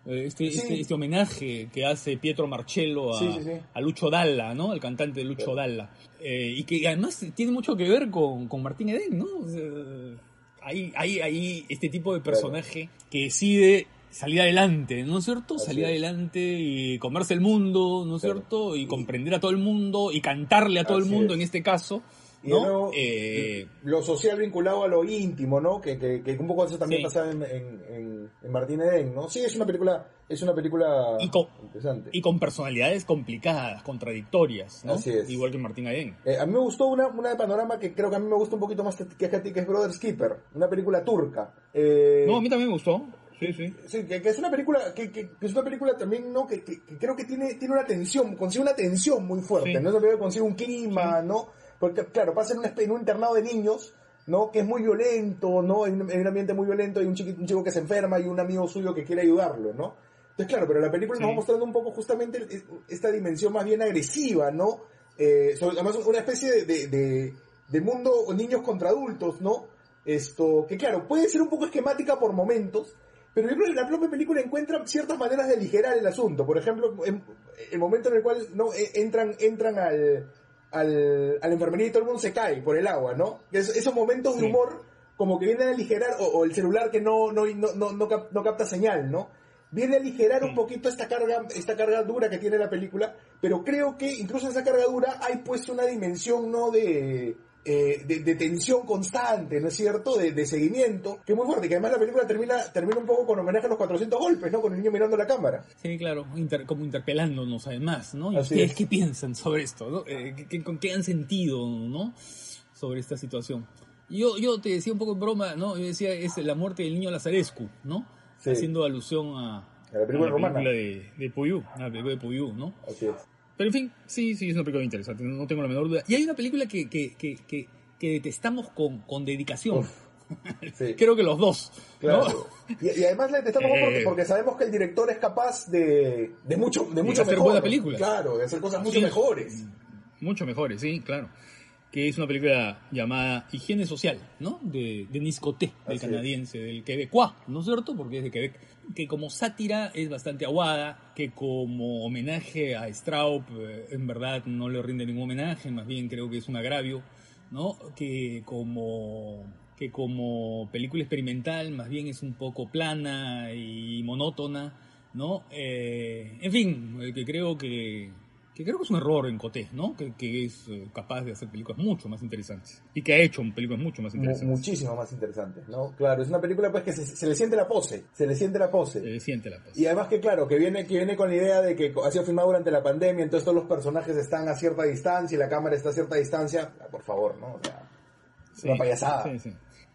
Eh, Este, Sí. este, este homenaje que hace Pietro Marcello a, Sí, sí, sí. a Lucho Dalla, ¿no? El cantante de Lucho Claro. Dalla. Eh, y que además tiene mucho que ver con, con Martín Edén, ¿no? O sea, hay, hay, hay este tipo de personaje que decide salir adelante, ¿no es cierto? Así salir es. adelante y comerse el mundo, ¿no es Claro. cierto? Y comprender a todo el mundo y cantarle a todo el mundo es. en este caso, Y ¿no? nuevo, Eh, lo social vinculado a lo íntimo, ¿no? Que, que, que un poco eso también Sí. pasaba en, en, en, en Martín Eden, ¿no? Sí, es una película, es una película Y con- interesante. y con personalidades complicadas, contradictorias, ¿no? Así es. Igual que Martín Aden. Eh, a mí me gustó una, una de panorama que creo que a mí me gusta un poquito más que a ti, que es Brother Skipper, una película turca. Eh, No, a mí también me gustó. Sí, sí. Sí, que, que es una película, que, que- que es una película también, ¿no? Que, creo que tiene, tiene una tensión, consigue una tensión muy fuerte, Sí. ¿no? Es una película que consigue un clima, ¿no? Porque, claro, pasa en un, en un internado de niños, ¿no? Que es muy violento, ¿no? Hay un, hay un ambiente muy violento, hay un, chiqui- un chico que se enferma y un amigo suyo que quiere ayudarlo, ¿no? Entonces, claro, pero la película Sí. nos va mostrando un poco justamente esta dimensión más bien agresiva, ¿no? Eh, sobre- además, una especie de, de, de- mundo niños contra adultos, ¿no? Esto, que claro, puede ser un poco esquemática por momentos, pero yo creo que la propia película encuentra ciertas maneras de aligerar el asunto. Por ejemplo, en- el momento en el cual no Eh, entran, entran al, al, a la enfermería y todo el mundo se cae por el agua, ¿no? Es- esos momentos de humor como que vienen a aligerar, o, o el celular que no, no, no, no, no, cap- no capta señal, ¿no? Viene a aligerar un poquito esta carga, esta carga dura que tiene la película, pero creo que incluso en esa carga dura hay pues una dimensión, ¿no? De, eh, de, de tensión constante, ¿no es cierto? De, de seguimiento, que es muy fuerte, que además la película termina, termina un poco con homenaje a los 400 golpes, ¿no? Con el niño mirando la cámara. Sí, claro, inter- como interpelándonos además, ¿no? ¿Y ustedes es. qué piensan sobre esto, no? Eh, ¿qué- qué- ¿Con qué han sentido, no? Sobre esta situación. Yo, yo te decía un poco en broma, ¿no? Yo decía, es la muerte del niño Lazarescu, ¿no? Sí. Haciendo alusión a, A la película romana. película de, de Puyú, a la película de Puyú, ¿no? Así es. Pero en fin, sí, sí, es una película interesante, no tengo la menor duda. Y hay una película que, que, que, que, que detestamos con, con dedicación. Uf. Sí. Creo que los dos. ¿no? Claro. Y, y además la detestamos Eh. porque, porque sabemos que el director es capaz de, de mucho, de mucho hacer mejor. buenas películas. Claro, de hacer cosas mucho Sí. mejores. Mucho mejores, sí, claro. Que es una película llamada Higiene Social, ¿no? De Denis Coté, del Así es. canadiense, del quebecois, ¿no es cierto? Porque es de Quebec. Que como sátira es bastante aguada, que como homenaje a Straub, eh, en verdad no le rinde ningún homenaje, más bien creo que es un agravio, ¿no? Que como que como película experimental más bien es un poco plana y monótona, ¿no? Eh, en fin, que creo que, que creo que es un error en Coté, ¿no? Que, que es eh, capaz de hacer películas mucho más interesantes y que ha hecho películas mucho más interesantes. muchísimo más interesante, ¿no? Claro, es una película pues que se, se le siente la pose, se le siente la pose. Eh, siéntela, pues. Y además que claro, que viene, que viene con la idea de que ha sido filmado durante la pandemia, entonces todos los personajes están a cierta distancia y la cámara está a cierta distancia. Ah, Por favor, ¿no? O sea, es una payasada. Sí, sí.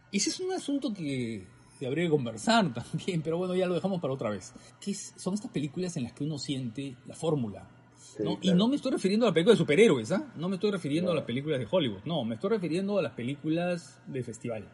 Y ese es un asunto que habría que conversar también, pero bueno, ya lo dejamos para otra vez. Que es- son estas películas en las que uno siente la fórmula. Sí, ¿no? Y no me estoy refiriendo a las películas de superhéroes, ¿ah? No me estoy refiriendo No. a las películas de Hollywood, no, me estoy refiriendo a las películas de festival,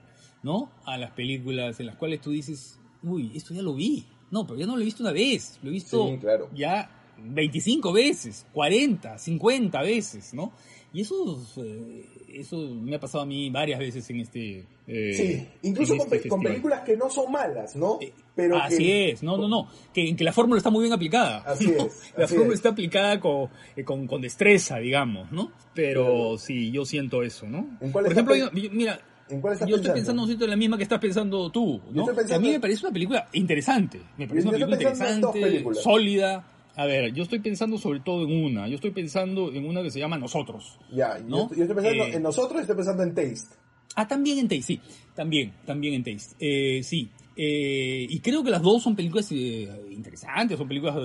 ¿no? A las películas en las cuales tú dices, uy, esto ya lo vi. No, pero ya no lo he visto una vez, lo he visto Sí, claro. ya 25 veces, 40, 50 veces, ¿no? Y eso, eh, eso me ha pasado a mí varias veces en este... eh, Sí, incluso con, este con películas que no son malas, ¿no? Eh, Pero así que, es, no, no, no, que, que la fórmula está muy bien aplicada. Así ¿no? es, La así fórmula es. está aplicada con, con, con destreza, digamos, ¿no? Pero Claro. sí, yo siento eso, ¿no? ¿En cuál Por ejemplo, yo- mira, ¿En cuál estás yo estoy pensando? siento en la misma que estás pensando tú, ¿no? pensando a mí me parece una película interesante, me parece una película interesante, sólida. A ver, yo estoy pensando sobre todo en una, yo estoy pensando en una que se llama Nosotros. Ya, ¿no? yo estoy pensando Eh, en nosotros y estoy pensando en Taste. Ah, también en Taste, sí. También, también en Taste. Eh, sí. Eh, y creo que las dos son películas eh, interesantes, son películas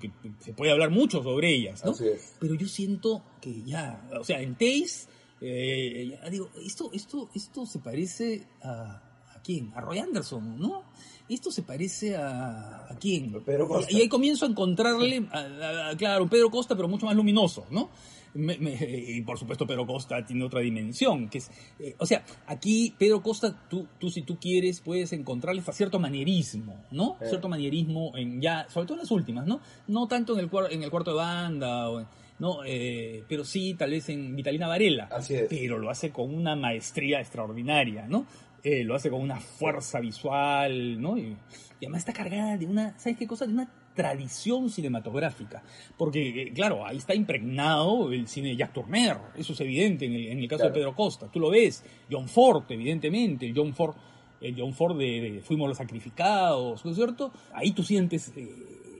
que se puede hablar mucho sobre ellas, ¿no? Así es. Pero yo siento que ya, o sea, en Taze, eh, ya digo, esto, esto, esto se parece ¿a quién? A Roy Anderson, ¿no? Esto se parece a, ¿a quién? Pedro Costa. Y ahí comienzo a encontrarle, a- a- a- claro, Pedro Costa, pero mucho más luminoso, ¿no? Me- me- y por supuesto Pedro Costa tiene otra dimensión, que es, eh, o sea, aquí Pedro Costa, tú, tú si tú quieres, puedes encontrarle cierto manierismo, ¿no? Eh. Cierto manierismo en ya, sobre todo en las últimas, ¿no? No tanto en el, en el cuarto de banda, o en- no, eh, pero sí tal vez en Vitalina Varela, Así es. pero lo hace con una maestría extraordinaria, ¿no? Eh, lo hace con una fuerza visual, ¿no? Y, y además está cargada de una, ¿sabes qué cosa? De una tradición cinematográfica. Porque, eh, claro, ahí está impregnado el cine de Jack Turner, eso es evidente en el, en el caso Claro. de Pedro Costa. Tú lo ves, John Ford, evidentemente, el John Ford, el John Ford de, de Fuimos los Sacrificados, ¿no es cierto? Ahí tú sientes eh,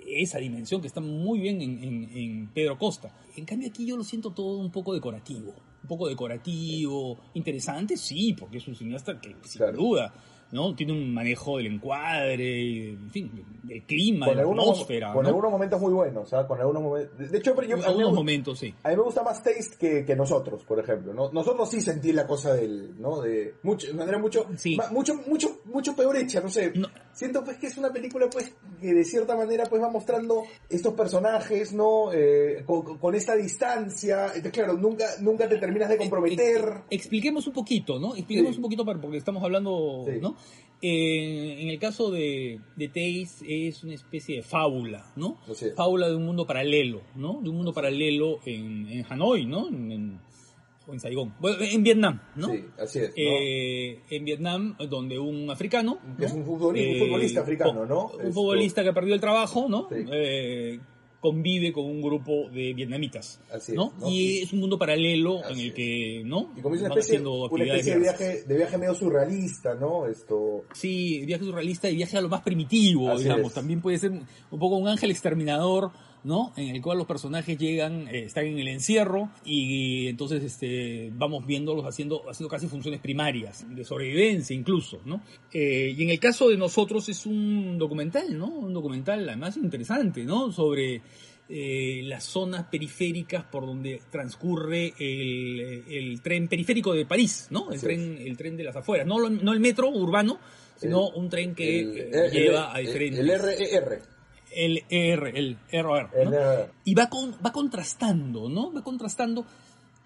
esa dimensión que está muy bien en, en- en Pedro Costa. En cambio aquí yo lo siento todo un poco decorativo. Un poco decorativo, interesante, sí, porque es un cineasta que sin Claro. duda ¿no? tiene un manejo del encuadre, en fin, del clima, de la algunos, atmósfera. con ¿no? algunos momentos muy buenos, ¿ah? Con algunos momentos... De hecho, pero yo, Algunos me, momentos, sí. a mí me gusta más Taste que, que nosotros, por ejemplo, ¿no? Nosotros sí sentí la cosa del, ¿no? De mucho, de manera mucho, Sí. ma- mucho, mucho, mucho peor hecha, no sé. No. Siento pues que es una película pues que de cierta manera pues va mostrando estos personajes, ¿no? Eh, con, con esta distancia. Entonces, claro, nunca, nunca te terminas de comprometer. Ex- expliquemos un poquito, ¿no? Expliquemos Sí. un poquito para- porque estamos hablando, Sí. ¿no? Eh, en el caso de, de Taze es una especie de fábula, ¿no? Fábula de un mundo paralelo, ¿no? De un mundo paralelo en, en Hanoi, ¿no? En, en- o en Saigón. Bueno, en Vietnam, ¿no? Sí, así es, ¿no? Eh, en Vietnam, donde un africano... Que es ¿no? un futbolista, un Eh, futbolista africano, ¿no? Un Esto- futbolista que ha perdido el trabajo, ¿no? Sí. Convive con un grupo de vietnamitas, Así es, ¿no? ¿no? Y es un mundo paralelo en el que, ¿no? Y como es una especie, haciendo una actividades especie de viaje, de viaje medio surrealista, ¿no? Esto... Sí, viaje surrealista y viaje a lo más primitivo, Así digamos. es. También puede ser un poco un ángel exterminador, ¿no? En el cual los personajes llegan, eh, están en el encierro y entonces este, vamos viéndolos haciendo, haciendo casi funciones primarias, de sobrevivencia incluso, ¿no? Eh, y en el caso de nosotros es un documental, ¿no? Un documental además interesante, ¿no? Sobre eh, las zonas periféricas por donde transcurre el, el tren periférico de París, ¿no? El Así tren, el tren de las afueras, no, no el metro urbano, sino un tren que el, eh, el- lleva a el- diferentes... El RER. El ER, el ROR, El ¿no? Y va, con, va contrastando, ¿no? Va contrastando,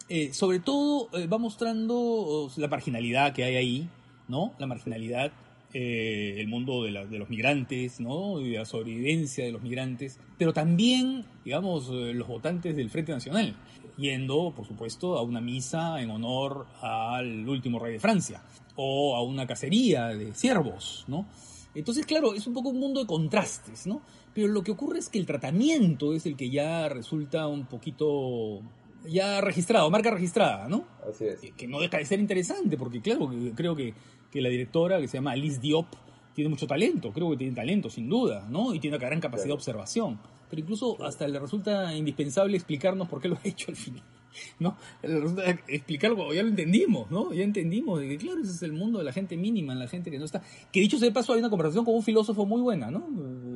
eh, sobre todo eh, va mostrando la marginalidad que hay ahí, ¿no? La marginalidad, eh, el mundo de, la- de los migrantes, ¿no? Y la sobrevivencia de los migrantes, pero también, digamos, los votantes del Frente Nacional, yendo, por supuesto, a una misa en honor al último rey de Francia, o a una cacería de ciervos, ¿no? Entonces, claro, es un poco un mundo de contrastes, ¿no? Pero lo que ocurre es que el tratamiento es el que ya resulta un poquito ya registrado, marca registrada, ¿no? Así es. Que, que no deja de ser interesante, porque claro, creo que, que la directora, que se llama Alice Diop, tiene mucho talento, creo que tiene talento, sin duda, ¿no? Y tiene una gran capacidad de observación. Pero incluso hasta le resulta indispensable explicarnos por qué lo ha hecho al final. ¿No? Resulta explicarlo, ya lo entendimos, ¿no? Ya entendimos de que, claro, ese es el mundo de la gente mínima, la gente que no está. Que dicho sea de paso, hay una conversación con un filósofo muy buena, ¿no?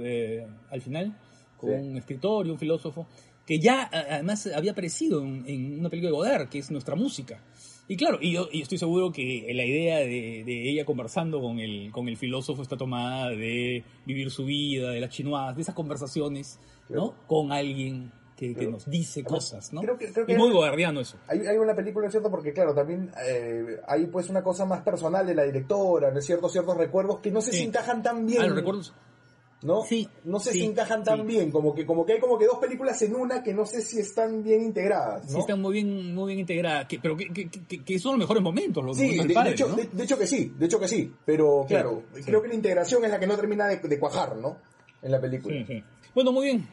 Eh, al final, con Sí. un escritor y un filósofo, que ya además había aparecido en, en una película de Godard, que es nuestra música. Y claro, y yo, y estoy seguro que la idea de, de ella conversando con el, con el filósofo está tomada de vivir su vida, de las chinoas, de esas conversaciones, ¿no? Claro. Con alguien que, nos dice cosas, ¿no? creo que- creo que y muy godardiano eso. Hay, hay una película, ¿no es cierto? Porque, claro, también eh, hay pues una cosa más personal de la directora, ¿no es cierto? Ciertos recuerdos que no sé Sí. si encajan tan bien. Ah, los recuerdos. ¿No? Sí, No sé sí, si encajan tan sí. bien, como que, como que hay como que dos películas en una que no sé si están bien integradas, Sí ¿no? están muy bien, muy bien integradas, que, pero que, que, son los mejores momentos, los Sí, de, del de padre, hecho, ¿no? de, de hecho que sí, de hecho que sí, pero Sí, claro, sí. creo que la integración es la que no termina de, cuajar, ¿no? En la película. Sí, sí. Bueno, muy bien.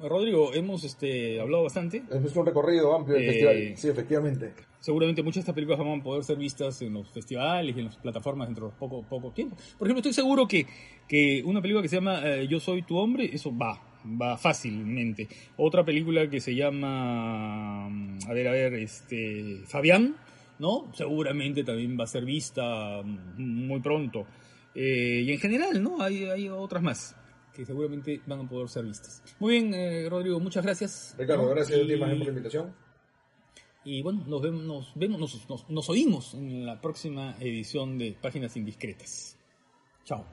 Rodrigo, hemos este, hablado bastante. Es un recorrido amplio del Eh, festival, sí, efectivamente. Seguramente muchas de estas películas van a poder ser vistas en los festivales y en las plataformas dentro de poco, poco tiempo. Por ejemplo, estoy seguro que, que una película que se llama eh, Yo soy tu hombre, eso va, va fácilmente. Otra película que se llama, mm, a ver, a ver, este, Fabián, ¿no? Seguramente también va a ser vista mm, muy pronto. Eh, y en general, ¿no? Hay, hay otras más que seguramente van a poder ser vistas. Muy bien, eh, Rodrigo, muchas gracias. Ricardo, gracias Y- por la invitación. Y bueno, nos vemos, nos, vemos nos, nos- nos oímos en la próxima edición de Páginas Indiscretas. Chao.